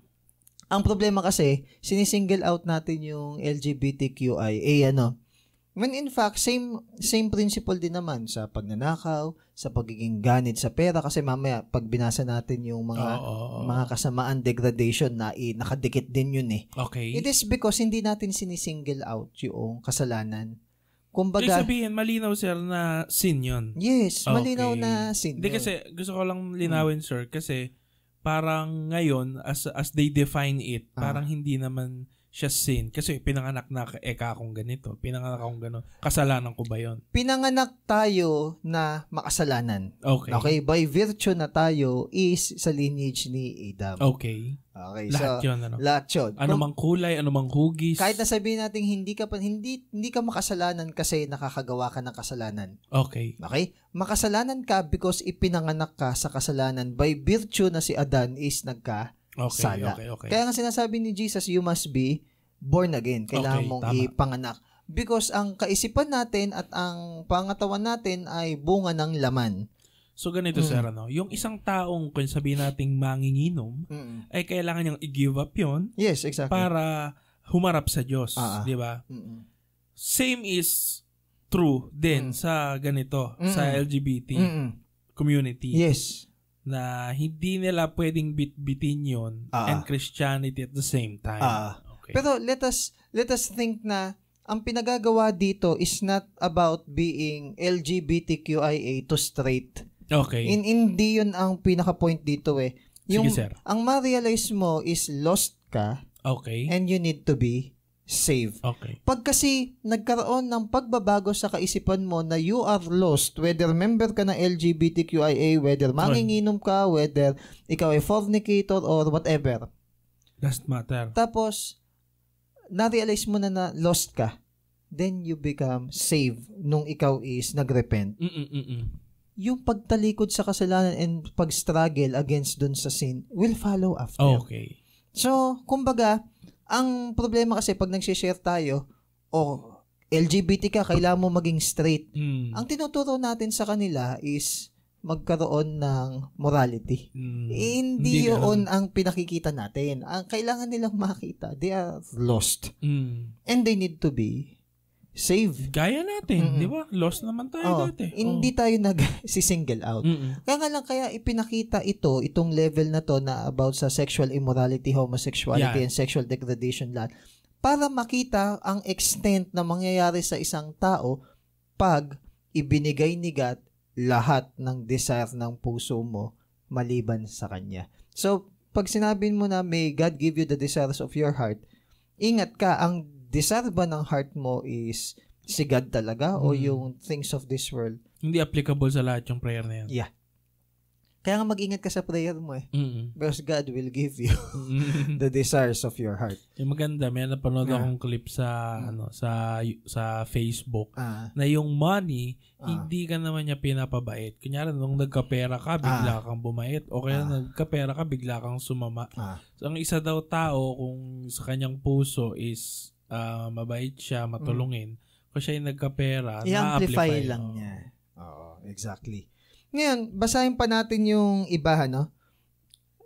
Ang problema kasi, sinisingle out natin yung LGBTQI, eh ano, when in fact, same, same principle din naman sa pagnanakaw, sa pagiging ganit sa pera, kasi mamaya, pag binasa natin yung mga, Oo. mga kasamaan, degradation na i, nakadikit din yun eh. Okay. It is because hindi natin sinisingle out yung kasalanan. Ibig Kumbaga, sabihin, malinaw sir na sin yun. yes, malinaw Okay. na sin. Hindi kasi, gusto ko lang linawin sir, kasi parang ngayon, as as they define it, Ah. parang hindi naman siya sin. Kasi pinanganak na, eka akong ganito, pinanganak akong gano'n. Kasalanan ko ba yon Pinanganak tayo na makasalanan. Okay. Okay, by virtue na tayo is sa lineage ni Adam. Okay. Okay, Lahat so yun, ano? lahat yun. Ano mang kulay, ano mang hugis. kahit na sabihin natin hindi ka pa hindi hindi ka makasalanan kasi nakakagawa ka ng kasalanan. Okay. Okay? Makasalanan ka because ipinanganak ka sa kasalanan by virtue na si Adan is nagka Okay, Sala. okay, okay. Kaya nga sinasabi ni Jesus, you must be born again. Kailangan Okay, mong tama. ipanganak. Because ang kaisipan natin at ang pangatawan natin ay bunga ng laman. So ganito Mm. sir, ano, yung isang taong kung sabihin nating manginginom, ay kailangan niyang i-give up yon Yes, exactly. para humarap sa Diyos, Ah, ah. di ba? Mm-mm. Same is true din Mm. sa ganito, Mm-mm. sa LGBT Mm-mm. community Yes. Na hindi nila pwedeng bit-bitin yon Ah, and. Christianity at the same time. Ah. okay. Pero let us let us think na ang pinagagawa dito is not about being LGBTQIA to straight. okay. In hindi 'yun ang pinaka point dito eh. Yung Sige sir. ang ma-realize mo is lost ka Okay. and you need to be saved. Okay. Pag kasi nagkaroon ng pagbabago sa kaisipan mo na you are lost, whether member ka ng LGBTQIA, whether manginginom ka, whether ikaw ay fornicator or whatever. Doesn't matter. Tapos, na-realize mo na na lost ka, then you become saved nung ikaw is nagrepent. Mm-mm-mm. Yung pagtalikod sa kasalanan and pag-struggle against dun sa sin will follow after. Okay. So, kumbaga, ang problema kasi pag nag-share tayo, o LGBT ka, kailangan mo maging straight. Mm. Ang tinuturo natin sa kanila is magkaroon ng morality. Mm. Eh, hindi ganun. yun ang pinakikita natin. Ang kailangan nilang makita, they are lost. Mm. And they need to be saved. Gaya natin, Mm-mm. di ba? Lost naman tayo Oh, dati. hindi tayo nag-single [LAUGHS] out. Mm-mm. Kaya nga lang kaya ipinakita ito, itong level na to na about sa sexual immorality, homosexuality, Yeah. and sexual degradation lahat para makita ang extent na mangyayari sa isang tao pag ibinigay ni God lahat ng desire ng puso mo maliban sa Kanya. So, pag sinabi mo na may God give you the desires of your heart, ingat ka, ang desire ba ng heart mo is si God talaga o Mm. yung things of this world? Hindi applicable sa lahat yung prayer na yan. Yeah. Kaya nga mag-ingat ka sa prayer mo eh. Mm-mm. Because God will give you Mm. [LAUGHS] the desires of your heart. yung maganda, may napanood Yeah. akong clip sa Mm. ano sa sa Facebook Ah, na yung money Ah. hindi ka naman niya pinapabait. Kunyari nung nagkapera ka, bigla kang bumait o kaya Ah. nagkapera ka, bigla kang sumama. ah, So, ang isa daw tao kung sa kanyang puso is ah, mabait siya, matulungin, kung siya yung nagkapera, i-amplify lang Oo. niya. Oo, exactly. Ngayon, basahin pa natin yung iba, no?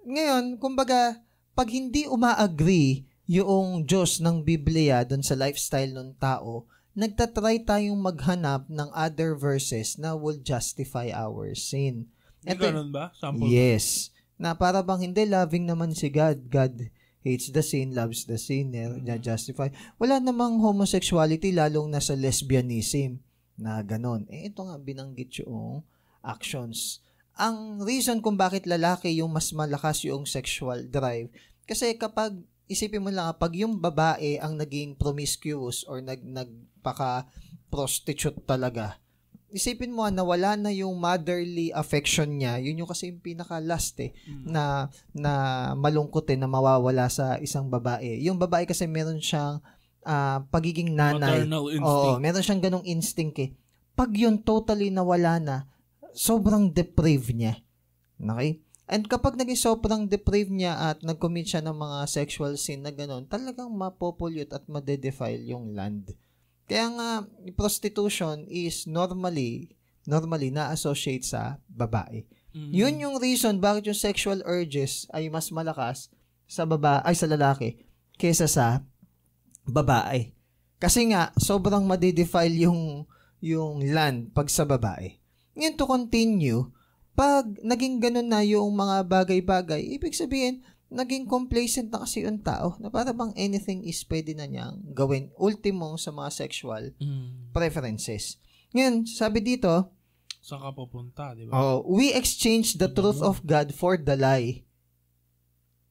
Ngayon, kumbaga, pag hindi uma-agree yung Diyos ng Biblia doon sa lifestyle ng tao, nagtatry tayong maghanap ng other verses na will justify our sin. Ito- ganun ba? Sample. Yes. Na para bang hindi, loving naman si God. God hates the sin, loves the sinner, Mm-hmm. justify. Wala namang homosexuality, lalong nasa lesbianism na ganon. Eh, ito nga, binanggit yung actions. Ang reason kung bakit lalaki yung mas malakas yung sexual drive, kasi kapag, isipin mo lang, pag yung babae ang naging promiscuous or nag, nagpaka-prostitute talaga, isipin mo na wala na yung motherly affection niya, yun yung kasi yung pinaka-last eh, Mm. na, na malungkot eh, na mawawala sa isang babae. Yung babae kasi meron siyang ah, pagiging nanay. Oo, meron siyang ganong instinct eh. Pag yun totally nawala na, sobrang deprave niya. Okay? And kapag naging sobrang deprave niya at nag-commit siya ng mga sexual sin na gano'n, talagang mapopollute at madedefile yung land. Kaya nga, prostitution is normally, normally na-associate sa babae. Mm. Yun yung reason bakit yung sexual urges ay mas malakas sa baba ay sa lalaki kaysa sa babae. Kasi nga sobrang madidefile yung yung land pag sa babae. Ngayon to continue, pag naging ganun na yung mga bagay-bagay, ibig sabihin, naging complacent na kasi yung tao na para bang anything is pwede na niyang gawin. Ultimo sa mga sexual Mm. preferences. Ngayon, sabi dito, Saan ka pupunta, di ba? oh, we exchange the truth of God for the lie.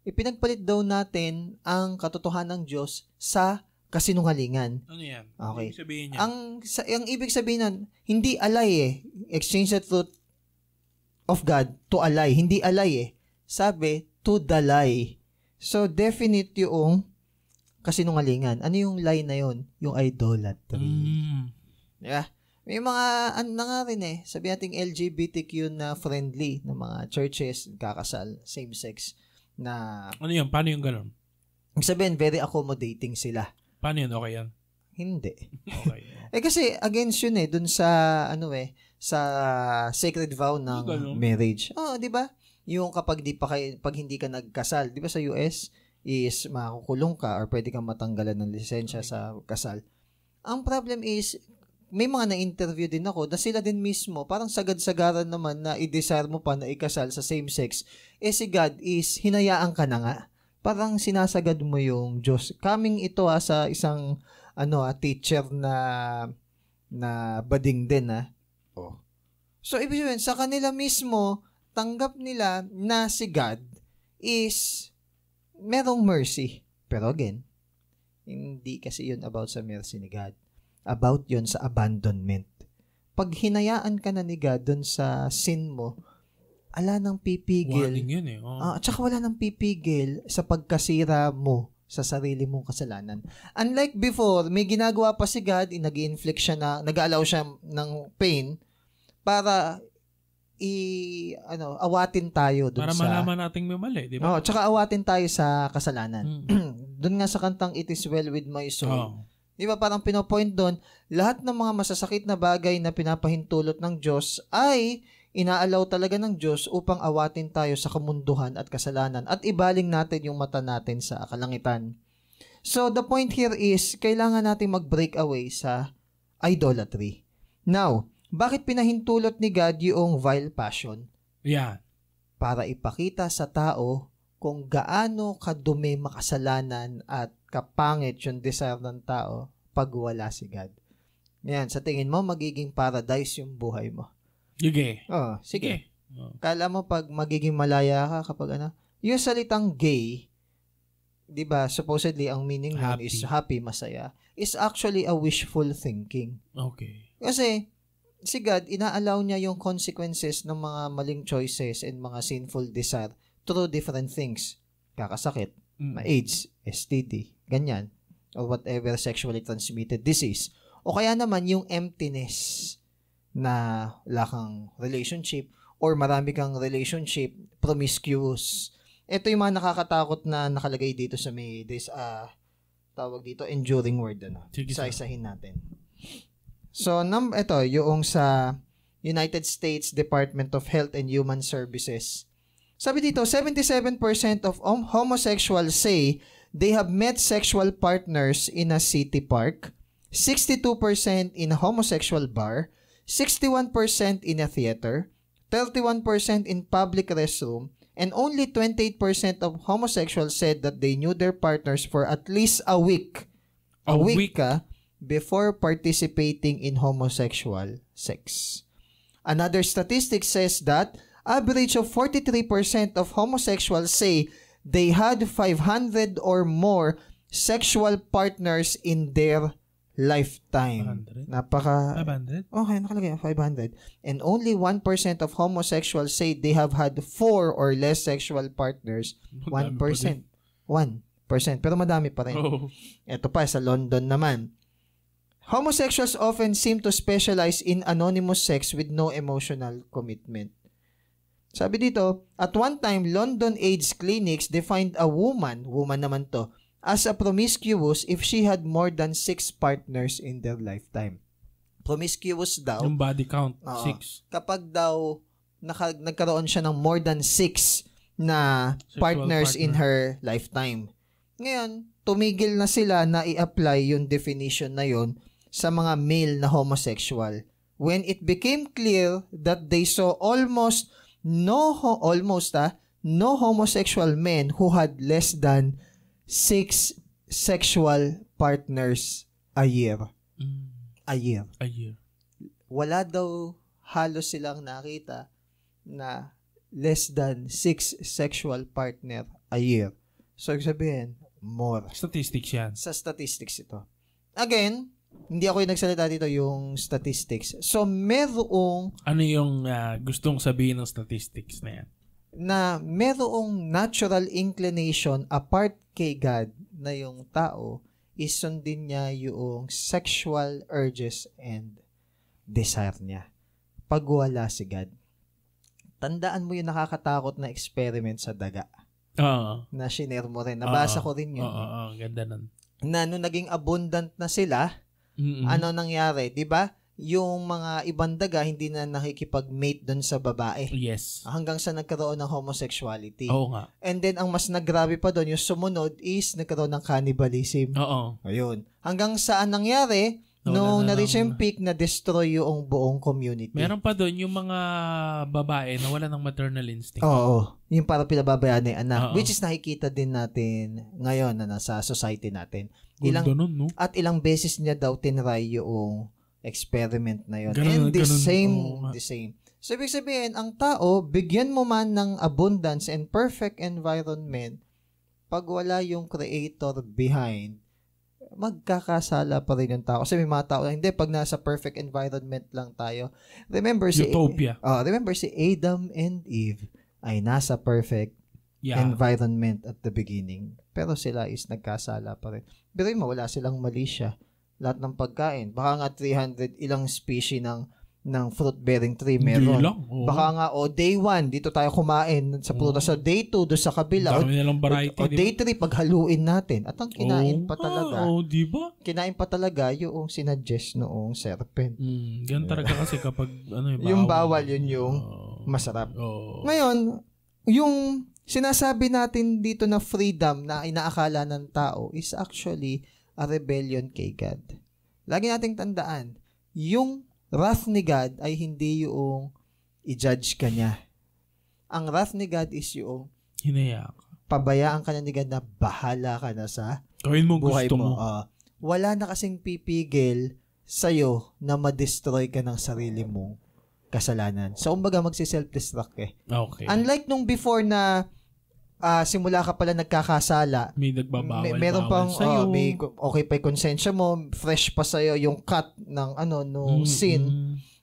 Ipinagpalit daw natin ang katotohanan ng Diyos sa kasinungalingan. Ano yan? Okay. Ibig sabihin niya. Ang, sa, ang ibig sabihin nun, hindi alay eh. Exchange the truth of God to a lie. Hindi alay eh. Sabi, to the lie. So, definite yung kasinungalingan. Ano yung lie na yon Yung idolatry. Mm. Yeah. May mga, ano na nga rin eh, sabi natin LGBTQ na friendly na mga churches, kakasal, same-sex, na, Ano yun? Paano yung ganun? sabihin, very accommodating sila. Paano yun? Okay yan? Hindi. Okay. [LAUGHS] Eh kasi, against yun eh, dun sa, ano eh, sa sacred vow ng marriage. Oo, di ba? Yung kapag di pa kayo, pag hindi ka nagkasal, di ba sa US, is makukulong ka or pwede kang matanggalan ng lisensya sa kasal. Ang problem is, may mga na-interview din ako na sila din mismo, parang sagad-sagaran naman na i-desire mo pa na ikasal sa same sex. Eh si God is, hinayaan ka na nga. Parang sinasagad mo yung Diyos. Coming ito ha, sa isang ano ah, teacher na na bading din ah. Oh. So ibig sabihin, sa kanila mismo, tanggap nila na si God is merong mercy. Pero again, hindi kasi yun about sa mercy ni God. About yun sa abandonment. Pag hinayaan ka na ni God dun sa sin mo, ala nang pipigil. Warning yun eh. Oh. Ah, at saka wala nang pipigil sa pagkasira mo sa sarili mong kasalanan. Unlike before, may ginagawa pa si God, nag inflict siya na, nag-allow siya ng pain para i ano awatin tayo dun Para sa malaman nating may mali, di ba? Oh, tsaka awatin tayo sa kasalanan. Mm. [CLEARS THROAT] doon nga sa kantang It is well with my soul. Oh. Di ba parang pinopoint doon, lahat ng mga masasakit na bagay na pinapahintulot ng Diyos ay inaalaw talaga ng Diyos upang awatin tayo sa kamunduhan at kasalanan at ibaling natin yung mata natin sa kalangitan. So the point here is, kailangan natin mag-break away sa idolatry. Now, bakit pinahintulot ni God yung vile passion? Yan. Para ipakita sa tao kung gaano kadumi makasalanan at kapangit yung desire ng tao pag wala si God. Yan, sa tingin mo, magiging paradise yung buhay mo. Sige. Oh, sige. Oh. Kala mo pag magiging malaya ka kapag ano, yung salitang gay, 'di ba? Supposedly ang meaning nun Happy. is happy, masaya, is actually a wishful thinking. Okay. Kasi si God inaalaw niya yung consequences ng mga maling choices and mga sinful desire through different things. Kakasakit, Mm. ma-AIDS, STD, ganyan, or whatever sexually transmitted disease. O kaya naman yung emptiness na wala kang relationship or marami kang relationship, promiscuous. Ito yung mga nakakatakot na nakalagay dito sa may this ah tawag dito enduring word ano. Sige. Isa-isahin natin. So num ito yung sa United States Department of Health and Human Services. Sabi dito, 77% of hom- homosexuals say they have met sexual partners in a city park, 62% in a homosexual bar, 61% in a theater, 31% in public restroom, and only 28% of homosexuals said that they knew their partners for at least a week. A, A week, week. ka before participating in homosexual sex. Another statistic says that average of 43% of homosexuals say they had 500 or more sexual partners in their lifetime. 500? Napaka 500? Okay, nakalagay 500. And only 1% of homosexuals say they have had four or less sexual partners. 1%. 1%. Pero madami pa rin. Oh. Ito pa, sa London naman. Homosexuals often seem to specialize in anonymous sex with no emotional commitment. Sabi dito, at one time, London AIDS clinics defined a woman, woman naman to, as a promiscuous if she had more than six partners in their lifetime. Promiscuous daw, Yung body count, Oo. 6. kapag daw naka, nagkaroon siya ng more than six na Sexual partners in partner. her lifetime. Ngayon, tumigil na sila na i-apply yung definition na yon sa mga male na homosexual. When it became clear that they saw almost no ho- almost ah, no homosexual men who had less than six sexual partners a year. Mm, A year. a year. Wala daw halos silang nakita na less than six sexual partner a year. So, sabihin, more. Statistics yan. Sa statistics ito. Again, hindi ako yung nagsalita dito yung statistics. So, merong Ano yung ah, gustong sabihin ng statistics na yan? na merong natural inclination apart kay God na yung tao is sundin niya yung sexual urges and desire niya. Pag wala si God. Tandaan mo yung nakakatakot na experiment sa daga Oo. na shinare mo rin. Nabasa Oo. ko rin yun. Oo, oo, oo. Ganda nun. Na nung naging abundant na sila, Mm-mm. ano nangyari? 'Di ba? Yung mga ibang daga hindi na nakikipag-mate doon sa babae. Yes. Hanggang sa nagkaroon ng homosexuality. Oo nga. And then, ang mas naggrabe pa doon, yung sumunod is nagkaroon ng cannibalism. Oo. Ayun. Hanggang saan nangyari? Nawala Nung na na-reach yung peak na destroy yung buong community. Meron pa doon yung mga babae na wala ng maternal instinct. Oo. Yung para pinababayaan na yung anak. Oo. Which is nakikita din natin ngayon na nasa society natin. Ilang, Ganda nun, no? at ilang beses niya daw tinry yung experiment na yun. Ganun- And the ganun. same, nga. the same. So, ibig sabihin, ang tao, bigyan mo man ng abundance and perfect environment, pag wala yung creator behind, magkakasala pa rin yung tao. Kasi may mga tao na, hindi, pag nasa perfect environment lang tayo. Remember si, Utopia. Oh, remember si Adam and Eve ay nasa perfect Yeah. environment at the beginning. Pero sila is nagkasala pa rin. Pero mo, wala silang mali siya. Lahat ng pagkain. Baka nga 300 ilang species ng ng fruit-bearing tree Hindi meron. lang. Oo. Baka nga, o day 1, dito tayo kumain sa prutas. So, day 2, doon sa kabila. O, Dami nilang variety. o ba? day 3, paghaluin natin. At ang kinain Oo. pa talaga, Oo, di ba? kinain pa talaga yung sinuggest noong serpent. Mm, ganun talaga kasi kapag ano yung Yung bawal, yun yung Oo. masarap. Oo. Ngayon, yung sinasabi natin dito na freedom na inaakala ng tao is actually a rebellion kay God. Lagi nating tandaan, yung wrath ni God ay hindi yung i-judge ka niya. Ang wrath ni God is yung Hinaya ka. pabayaan ka na ni God na bahala ka na sa Gawin mo buhay gusto mo. mo. Ah, wala na kasing pipigil sa'yo na ma-destroy ka ng sarili mong kasalanan. So, umbaga magsi-self-destruct eh. Okay. Unlike nung before na ah, simula ka pala nagkakasala, may nagbabawal may, meron pang sa'yo. ah, may okay pa yung konsensya mo, fresh pa sa'yo yung cut ng ano no Mm, sin,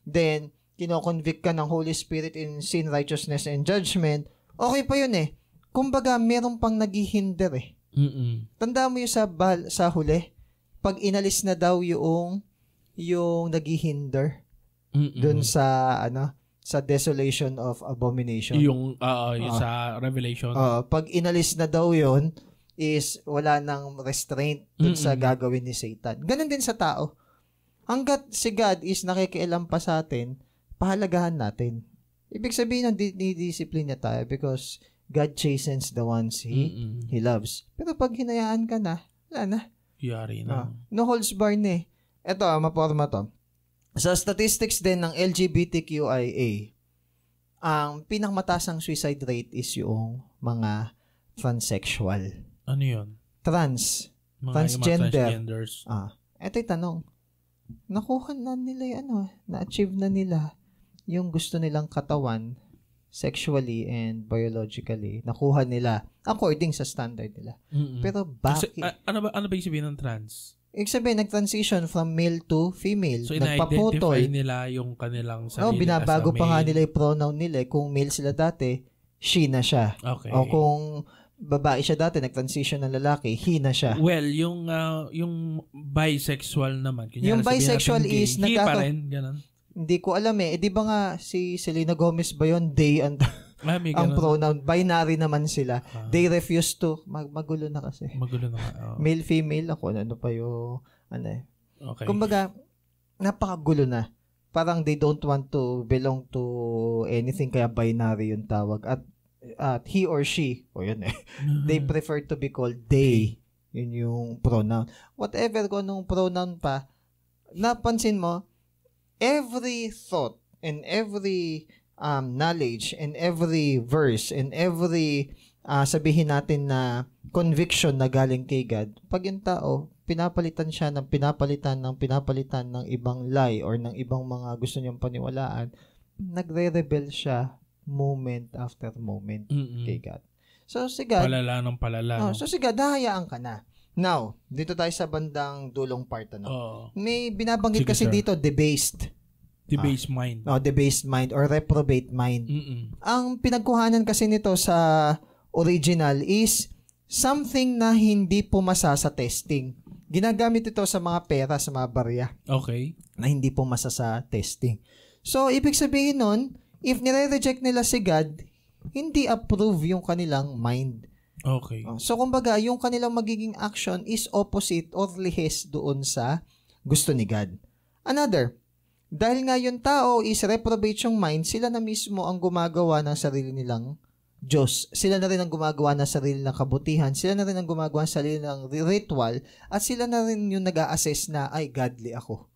then kino-convict ka ng Holy Spirit in sin, righteousness, and judgment, okay pa yun eh. Kumbaga, meron pang naghihinder eh. Mm-mm. Tanda mo yung sa, bal- sa huli, pag inalis na daw yung yung naghihinder Mm-mm. dun sa ano sa desolation of abomination. Yung, ah, yung Ah. sa Revelation. Uh, pag inalis na daw yon is wala nang restraint dun sa Mm-mm. gagawin ni Satan. Ganon din sa tao. Hanggat si God is nakikialam pa sa atin, pahalagahan natin. Ibig sabihin ng dinidisipline niya tayo because God chastens the ones He, Mm-mm. he loves. Pero pag hinayaan ka na, wala na. Yari na. no holds barred na eh. Ito, maporma to. Sa statistics din ng LGBTQIA, ang pinakmatasang suicide rate is yung mga transsexual. Ano yun? Trans. Mga, Transgender. Mga transgenders. Ah, eto yung tanong. Nakuha na nila yung ano, na-achieve na nila yung gusto nilang katawan sexually and biologically. Nakuha nila according sa standard nila. Mm-mm. Pero Kasi, bakit? ah, ano ba ano ba yung sabihin ng trans? Ibig sabihin, nag-transition from male to female. So, Nagpaputol. nila yung kanilang sarili Oh, binabago pa nga nila yung pronoun nila. eh. Kung male sila dati, she na siya. Okay. O kung babae siya dati, nag-transition ng lalaki, he na siya. Well, yung ah, yung bisexual naman. Kunyari, Yung bisexual natin gay, is he pa nagkaka- rin, ganun. Hindi ko alam eh. Eh, di ba nga si Selena Gomez ba yun? They and [LAUGHS] Ah, may ang ganun. pronoun. Binary naman sila. Ah, They refuse to. Mag magulo na kasi. magulo na oh. Male, female ako. Ano pa yung ano eh. Okay. Kumbaga, napakagulo na. Parang they don't want to belong to anything kaya binary yung tawag. At at he or she, o yun eh, [LAUGHS] they prefer to be called they. Yun yung pronoun. Whatever kung anong pronoun pa, napansin mo, every thought and every um, knowledge and every verse and every uh, sabihin natin na conviction na galing kay God, pag yung tao, pinapalitan siya ng pinapalitan ng pinapalitan ng ibang lie or ng ibang mga gusto niyang paniwalaan, nagre-rebel siya moment after moment Mm-mm. kay God. So si God, Palala ng palala. oh, so si God, hahayaan ka na. Now, dito tayo sa bandang dulong part ano. Oo. May binabanggit Sige, kasi sir. dito debased. The base mind. No, debased mind or reprobate mind. Mm-mm. Ang pinagkuhanan kasi nito sa original is something na hindi pumasa sa testing. Ginagamit ito sa mga pera, sa mga barya Okay. na hindi pumasa sa testing. So, ibig sabihin nun, if nire-reject nila si God, hindi approve yung kanilang mind. Okay. Oh, So, kumbaga, yung kanilang magiging action is opposite or lihis doon sa gusto ni God. Another, dahil nga yung tao is reprobate yung mind, sila na mismo ang gumagawa ng sarili nilang Diyos. Sila na rin ang gumagawa ng sarili ng kabutihan. Sila na rin ang gumagawa ng sarili ng ritual. At sila na rin yung nag assess na, ay, godly ako.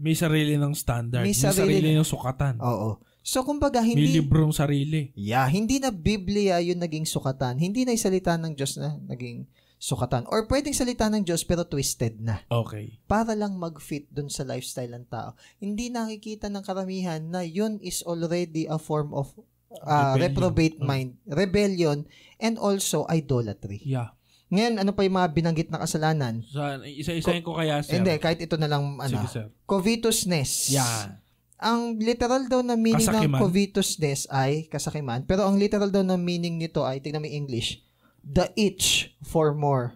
May sarili ng standard. May May sarili- sarili, ng sukatan. Oo. So, kumbaga, May hindi... librong sarili. Yeah, hindi na Biblia yung naging sukatan. Hindi na isalita ng Diyos na naging sukatan. Or pwedeng salita ng Diyos pero twisted na. Okay. Para lang mag-fit dun sa lifestyle ng tao. Hindi nakikita ng karamihan na yun is already a form of uh, Rebellion. reprobate Mm. mind, rebellion, and also idolatry. Yeah. Ngayon, ano pa yung mga binanggit na kasalanan? So, isa-isahin ko kaya, sir. Hindi, kahit ito na lang, ano, Sige, sir. covetousness. Yeah. Ang literal daw na meaning ng Kasakiman. covetousness ay kasakiman. Pero ang literal daw na meaning nito ay, tignan mo English, the itch for more.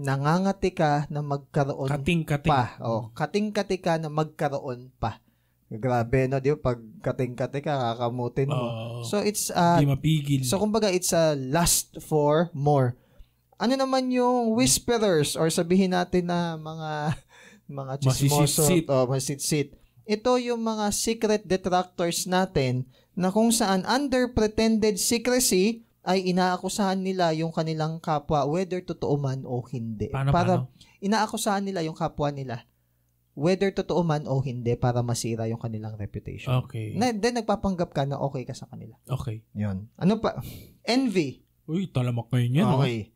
Nangangati ka na magkaroon Kating-kating. pa. Oh, kating-kati ka na magkaroon pa. Grabe, no? Di ba? Pag kating-kati ka, kakamutin mo. Oo. So, it's, uh, Di mapigil. so, kumbaga, it's a lust for more. Ano naman yung whisperers or sabihin natin na mga mga chismoso o masitsit. Ito yung mga secret detractors natin na kung saan under pretended secrecy ay inaakusahan nila yung kanilang kapwa whether totoo man o hindi. paano, para paano? inaakusahan nila yung kapwa nila whether totoo man o hindi para masira yung kanilang reputation. Okay. Na, then nagpapanggap ka na okay ka sa kanila. Okay. Yun. Ano pa? Envy. Uy, talamak kayo niyan. no? okay.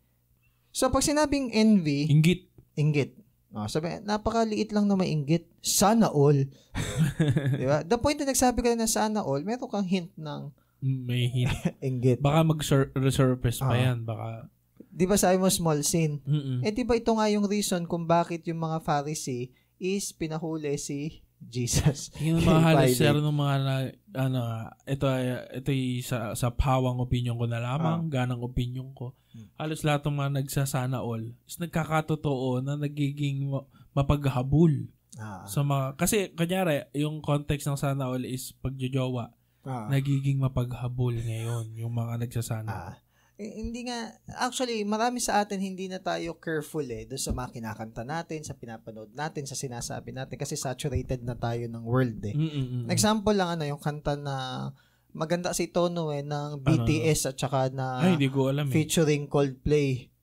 So, pag sinabing envy, Inggit. inggit. Oh, sabi, napakaliit lang na may inggit. Sana all. [LAUGHS] Di ba? The point na nagsabi ka na sana all, meron kang hint ng May hint. [LAUGHS] inggit. Baka mag-resurface pa Ah. yan. Baka. Di ba sabi mo small sin? Mm-mm. Eh, di ba ito nga yung reason kung bakit yung mga Pharisee is pinahuli si Jesus. Yung mga [LAUGHS] halos sir ng mga na, ano, ito ay ito ay sa sa pawang opinion ko na lamang, ganang opinion ko. Hmm. Halos lahat ng mga nagsasana all is nagkakatotoo na nagiging ma- mapaghabol Ah. sa mga kasi kunyari yung context ng sana all is pagjojowa Ah. nagiging mapaghabol ngayon yung mga nagsasana. Ah. Eh, hindi nga, actually, marami sa atin hindi na tayo careful eh doon sa mga kinakanta natin, sa pinapanood natin, sa sinasabi natin kasi saturated na tayo ng world eh. Mm-mm-mm. Example lang ano, yung kanta na maganda si Tono eh, ng BTS at saka na Ay, hindi ko alam eh. featuring Coldplay.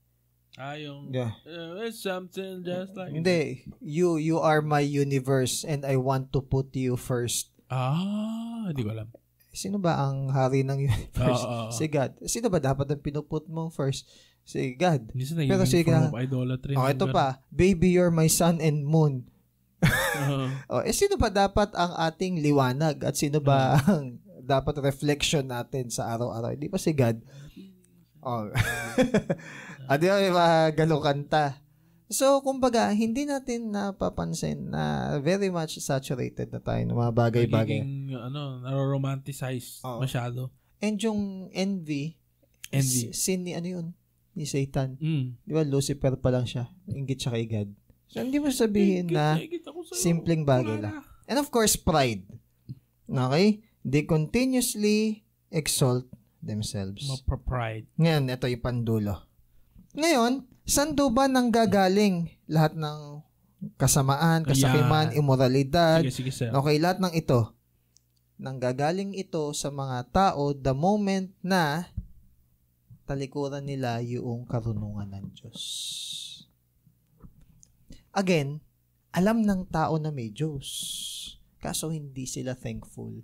Ah, yung Yeah. uh, it's something just like Hindi, you you are my universe and I want to put you first. Ah, hindi ko alam. Sino ba ang hari ng [LAUGHS] universe? Oo, oo. Si God. Sino ba dapat ang pinuput mo first? Si God. Minsan Pero nagiging sige form of idolatry. Oh, ito pa. Baby, you're my sun and moon. Oo. [LAUGHS] Oh, eh, sino ba dapat ang ating liwanag? At sino ba Hmm. ang dapat reflection natin sa araw-araw? Hindi ba si God? Oh. [LAUGHS] ah, di ba mga ganong kanta? So, kumbaga, hindi natin napapansin na very much saturated na tayo ng mga bagay-bagay. Nagiging, ano, naro-romanticize Oo. masyado. And yung envy, Envy. sin ni ano yun? Ni Satan. Mm. Di ba, Lucifer pa lang siya. Ingit siya kay God. So, hindi mo sabihin na Nakikita ko sa'yo. simpleng bagay lang. na. And of course, pride. Okay? They continuously exalt themselves. Mapapride. Ngayon, ito yung pandulo. Ngayon, saan do ba nang gagaling lahat ng kasamaan, kasakiman, Ayan. immoralidad? Sige, sige, sir. Okay, lahat ng ito. nanggagaling ito sa mga tao the moment na talikuran nila yung karunungan ng Diyos. Again, alam ng tao na may Diyos. Kaso hindi sila thankful.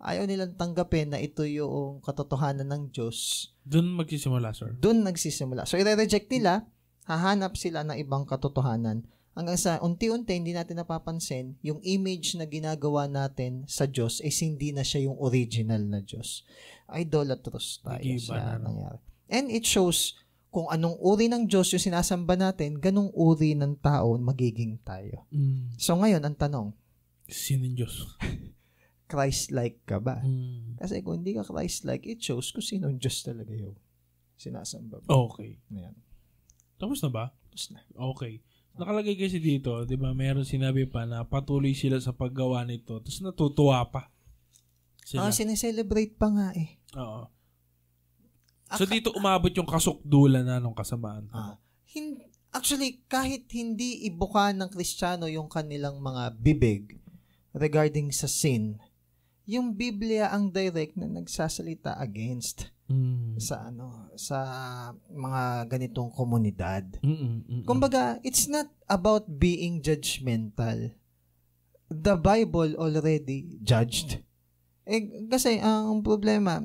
Ayaw nilang tanggapin na ito yung katotohanan ng Diyos. Doon magsisimula, sir. Doon nagsisimula. So, i-reject nila, hahanap sila ng ibang katotohanan. Hanggang sa unti-unti, hindi natin napapansin, yung image na ginagawa natin sa Diyos is hindi na siya yung original na Diyos. Idolatrous tayo Nag-iiba sa na, nangyari. And it shows kung anong uri ng Diyos yung sinasamba natin, ganong uri ng tao magiging tayo. Mm. So ngayon, ang tanong, Sino yung Diyos? [LAUGHS] Christ-like ka ba? Mm. Kasi kung hindi ka Christ-like, it shows kung sino ang Diyos talaga yung sinasamba mo. Okay. Ayan. Tapos na ba? Tapos na. Okay. Nakalagay kasi dito, 'di ba? Meron sinabi pa na patuloy sila sa paggawa nito. Tapos natutuwa pa. Sila. Ah, sineselebrate pa nga eh. Oo. So Aka- dito umabot yung kasukdulan na nung kasamaan. Ah, hin- actually, kahit hindi ibuka ng Kristiyano yung kanilang mga bibig regarding sa sin, yung Biblia ang direct na nagsasalita against Mm. sa ano sa mga ganitong komunidad. Mm-mm, mm-mm. Kumbaga, it's not about being judgmental. The Bible already judged. Eh, kasi ang problema,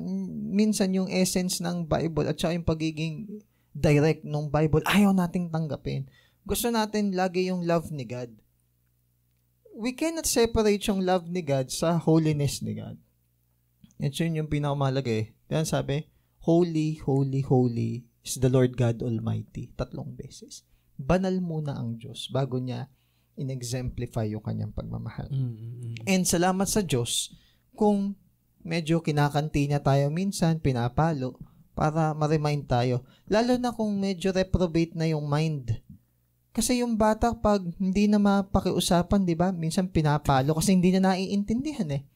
minsan yung essence ng Bible at saka yung pagiging direct ng Bible, ayaw nating tanggapin. Gusto natin lagi yung love ni God. We cannot separate yung love ni God sa holiness ni God. Yan yun yung pinakamahalaga eh. Yan sabi, Holy, holy, holy is the Lord God Almighty. Tatlong beses. Banal muna ang Diyos bago niya in-exemplify yung kanyang pagmamahal. Mm-mm. And salamat sa Diyos kung medyo kinakanti niya tayo minsan, pinapalo, para ma-remind tayo. Lalo na kung medyo reprobate na yung mind. Kasi yung bata pag hindi na mapakiusapan, di ba? Minsan pinapalo kasi hindi na naiintindihan eh.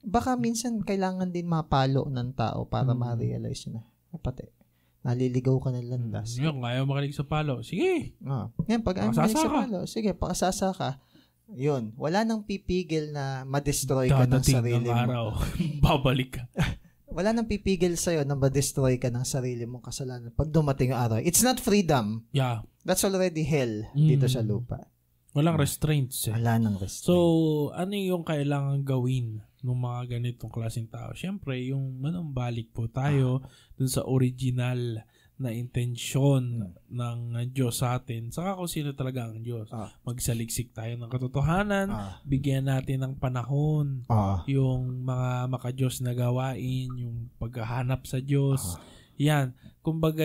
Baka minsan kailangan din mapalo ng tao para Mm. ma-realize na. Kapate, naliligaw ka ng landas. Yung ayaw makinig sa palo. Sige. Ah. Yan, pag ang Pakasasa sa palo, sige, pakasasa ka. Yun, wala nang pipigil na ma-destroy ka ng sarili ng mo. araw. [LAUGHS] Babalik ka. [LAUGHS] Wala nang pipigil sa'yo na ma-destroy ka ng sarili mong kasalanan pag dumating yung araw. It's not freedom. Yeah. That's already hell Mm. dito sa lupa. Walang restraints eh. Wala nang restraint. So, ano yung kailangan gawin ng mga ganitong klaseng tao? Siyempre, yung manumbalik po tayo dun sa original na intensyon ng Diyos sa atin. Saka kung sino talaga ang Diyos. Ah. Magsaliksik tayo ng katotohanan. ah, Bigyan natin ng panahon. ah, Yung mga makadiyos na gawain. Yung paghahanap sa Diyos. ah, Yan. Kumbaga,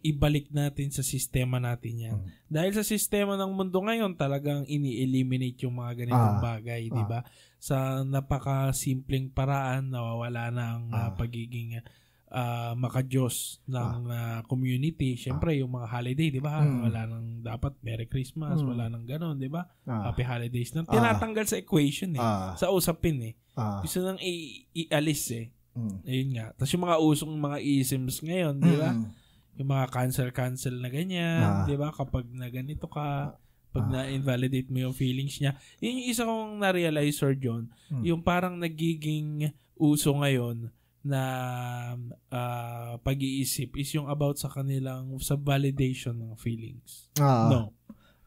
ibalik natin sa sistema natin yan. Mm. Dahil sa sistema ng mundo ngayon, talagang ini-eliminate yung mga ganitong Ah. bagay, di ba? Sa napaka-simpleng paraan, nawawala na ang ah, Ah. pagiging ah, makadiyos ng ah, community. Siyempre, yung mga holiday, di ba? Mm. Wala nang dapat Merry Christmas, Mm. wala nang ganon, di ba? ah, Happy Holidays na. Ah. Tinatanggal sa equation eh. ah, Sa usapin eh. ah, Gusto nang i- ialis eh. mm. Ayun nga. Tapos yung mga usong mga isms ngayon, di ba? Mm. Yung mga cancel-cancel na ganyan, Ah. di ba? Kapag na ganito ka, pag Ah. na-invalidate mo yung feelings niya. Yun yung isa kong na-realize, Sir John, Hmm. yung parang nagiging uso ngayon na ah, pag-iisip is yung about sa kanilang sa validation ng feelings. Ah. no.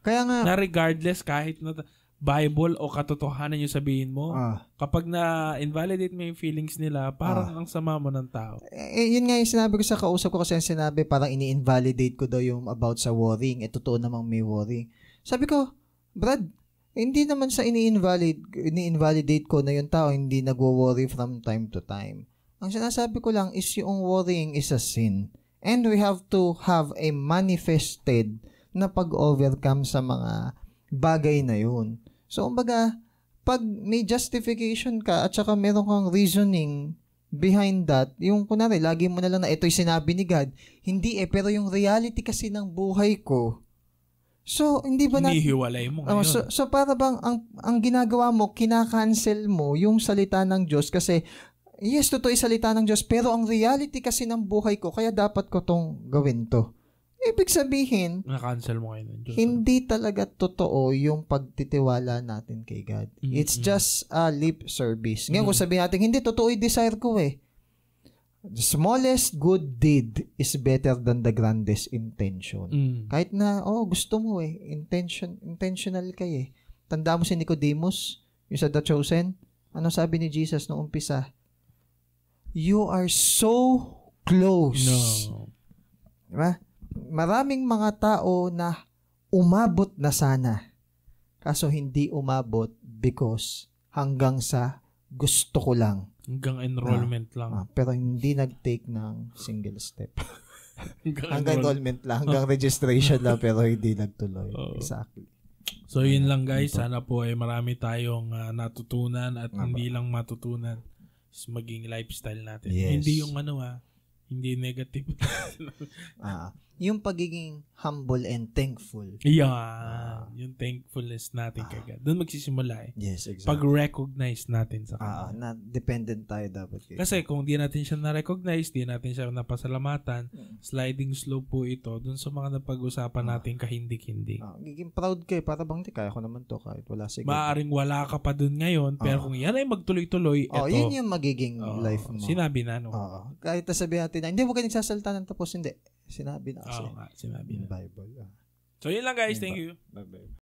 Kaya nga, Na regardless kahit na Bible o katotohanan yung sabihin mo, ah, kapag na-invalidate mo yung feelings nila, parang Ah. ang sama mo ng tao. eh, yun nga yung sinabi ko sa kausap ko kasi yung sinabi parang ini-invalidate ko daw yung about sa worrying. Eh, totoo namang may worrying. Sabi ko, Brad, hindi naman sa ini-invalid, ini-invalidate ko na yung tao hindi nagwo-worry from time to time. Ang sinasabi ko lang is yung worrying is a sin. And we have to have a manifested na pag-overcome sa mga bagay na yun. So, kumbaga, pag may justification ka at saka meron kang reasoning behind that, yung kunwari, lagi mo na lang na ito'y sinabi ni God, hindi eh, pero yung reality kasi ng buhay ko, so, hindi ba na... Hinihiwalay mo Oh, ngayon. so, so para bang ang ang ginagawa mo, kinakancel mo yung salita ng Diyos kasi yes, totoo salita ng Diyos, pero ang reality kasi ng buhay ko, kaya dapat ko tong gawin to. Ibig sabihin, Na-cancel mo kayo ng Diyos. hindi talaga totoo yung pagtitiwala natin kay God. Mm-mm. It's just a lip service. Ngayon, kung Mm. sabihin natin, hindi, totoo yung desire ko eh. The smallest good deed is better than the grandest intention. Mm. Kahit na, oh, gusto mo eh. Intention, intentional ka eh. Tanda mo si Nicodemus, yung sa The Chosen. Ano sabi ni Jesus noong umpisa? You are so close. No. Diba? Maraming mga tao na umabot na sana. Kaso hindi umabot because hanggang sa gusto ko lang. Hanggang enrollment lang. Ah, pero hindi nag-take ng single step. [LAUGHS] Hanggang hanggang enroll- enrollment lang, hanggang registration lang, pero hindi nagtuloy. [LAUGHS] Oo. Exactly. So yun lang guys, sana po ay marami tayong ah, natutunan at Nga ba? hindi lang matutunan maging lifestyle natin. Yes. Hindi yung ano ah, hindi negative. [LAUGHS] Ah, yung pagiging humble and thankful. yeah, yung thankfulness natin kay God. Doon magsisimula eh. Yes, exactly. Pag-recognize natin sa Ah, Kanya. na dependent tayo dapat kay Kasi kung di natin siya na-recognize, di natin siya napasalamatan, sliding slope po ito dun sa mga napag-usapan natin kahindik-hindik. Ah, giging proud kayo para bang di kaya ko naman to kahit wala si God. Maaring wala ka pa dun ngayon, pero Ah. kung yan ay magtuloy-tuloy, oh, eto. yun yung magiging Oo, life mo. Sinabi na, no? Oo. Kahit sabihin natin na, hindi mo ka nagsasalita ng tapos, hindi. Sinabi na kasi. Oo nga, sinabi in na. Bible. Ah. So, yun lang guys. Thank you. Bye-bye.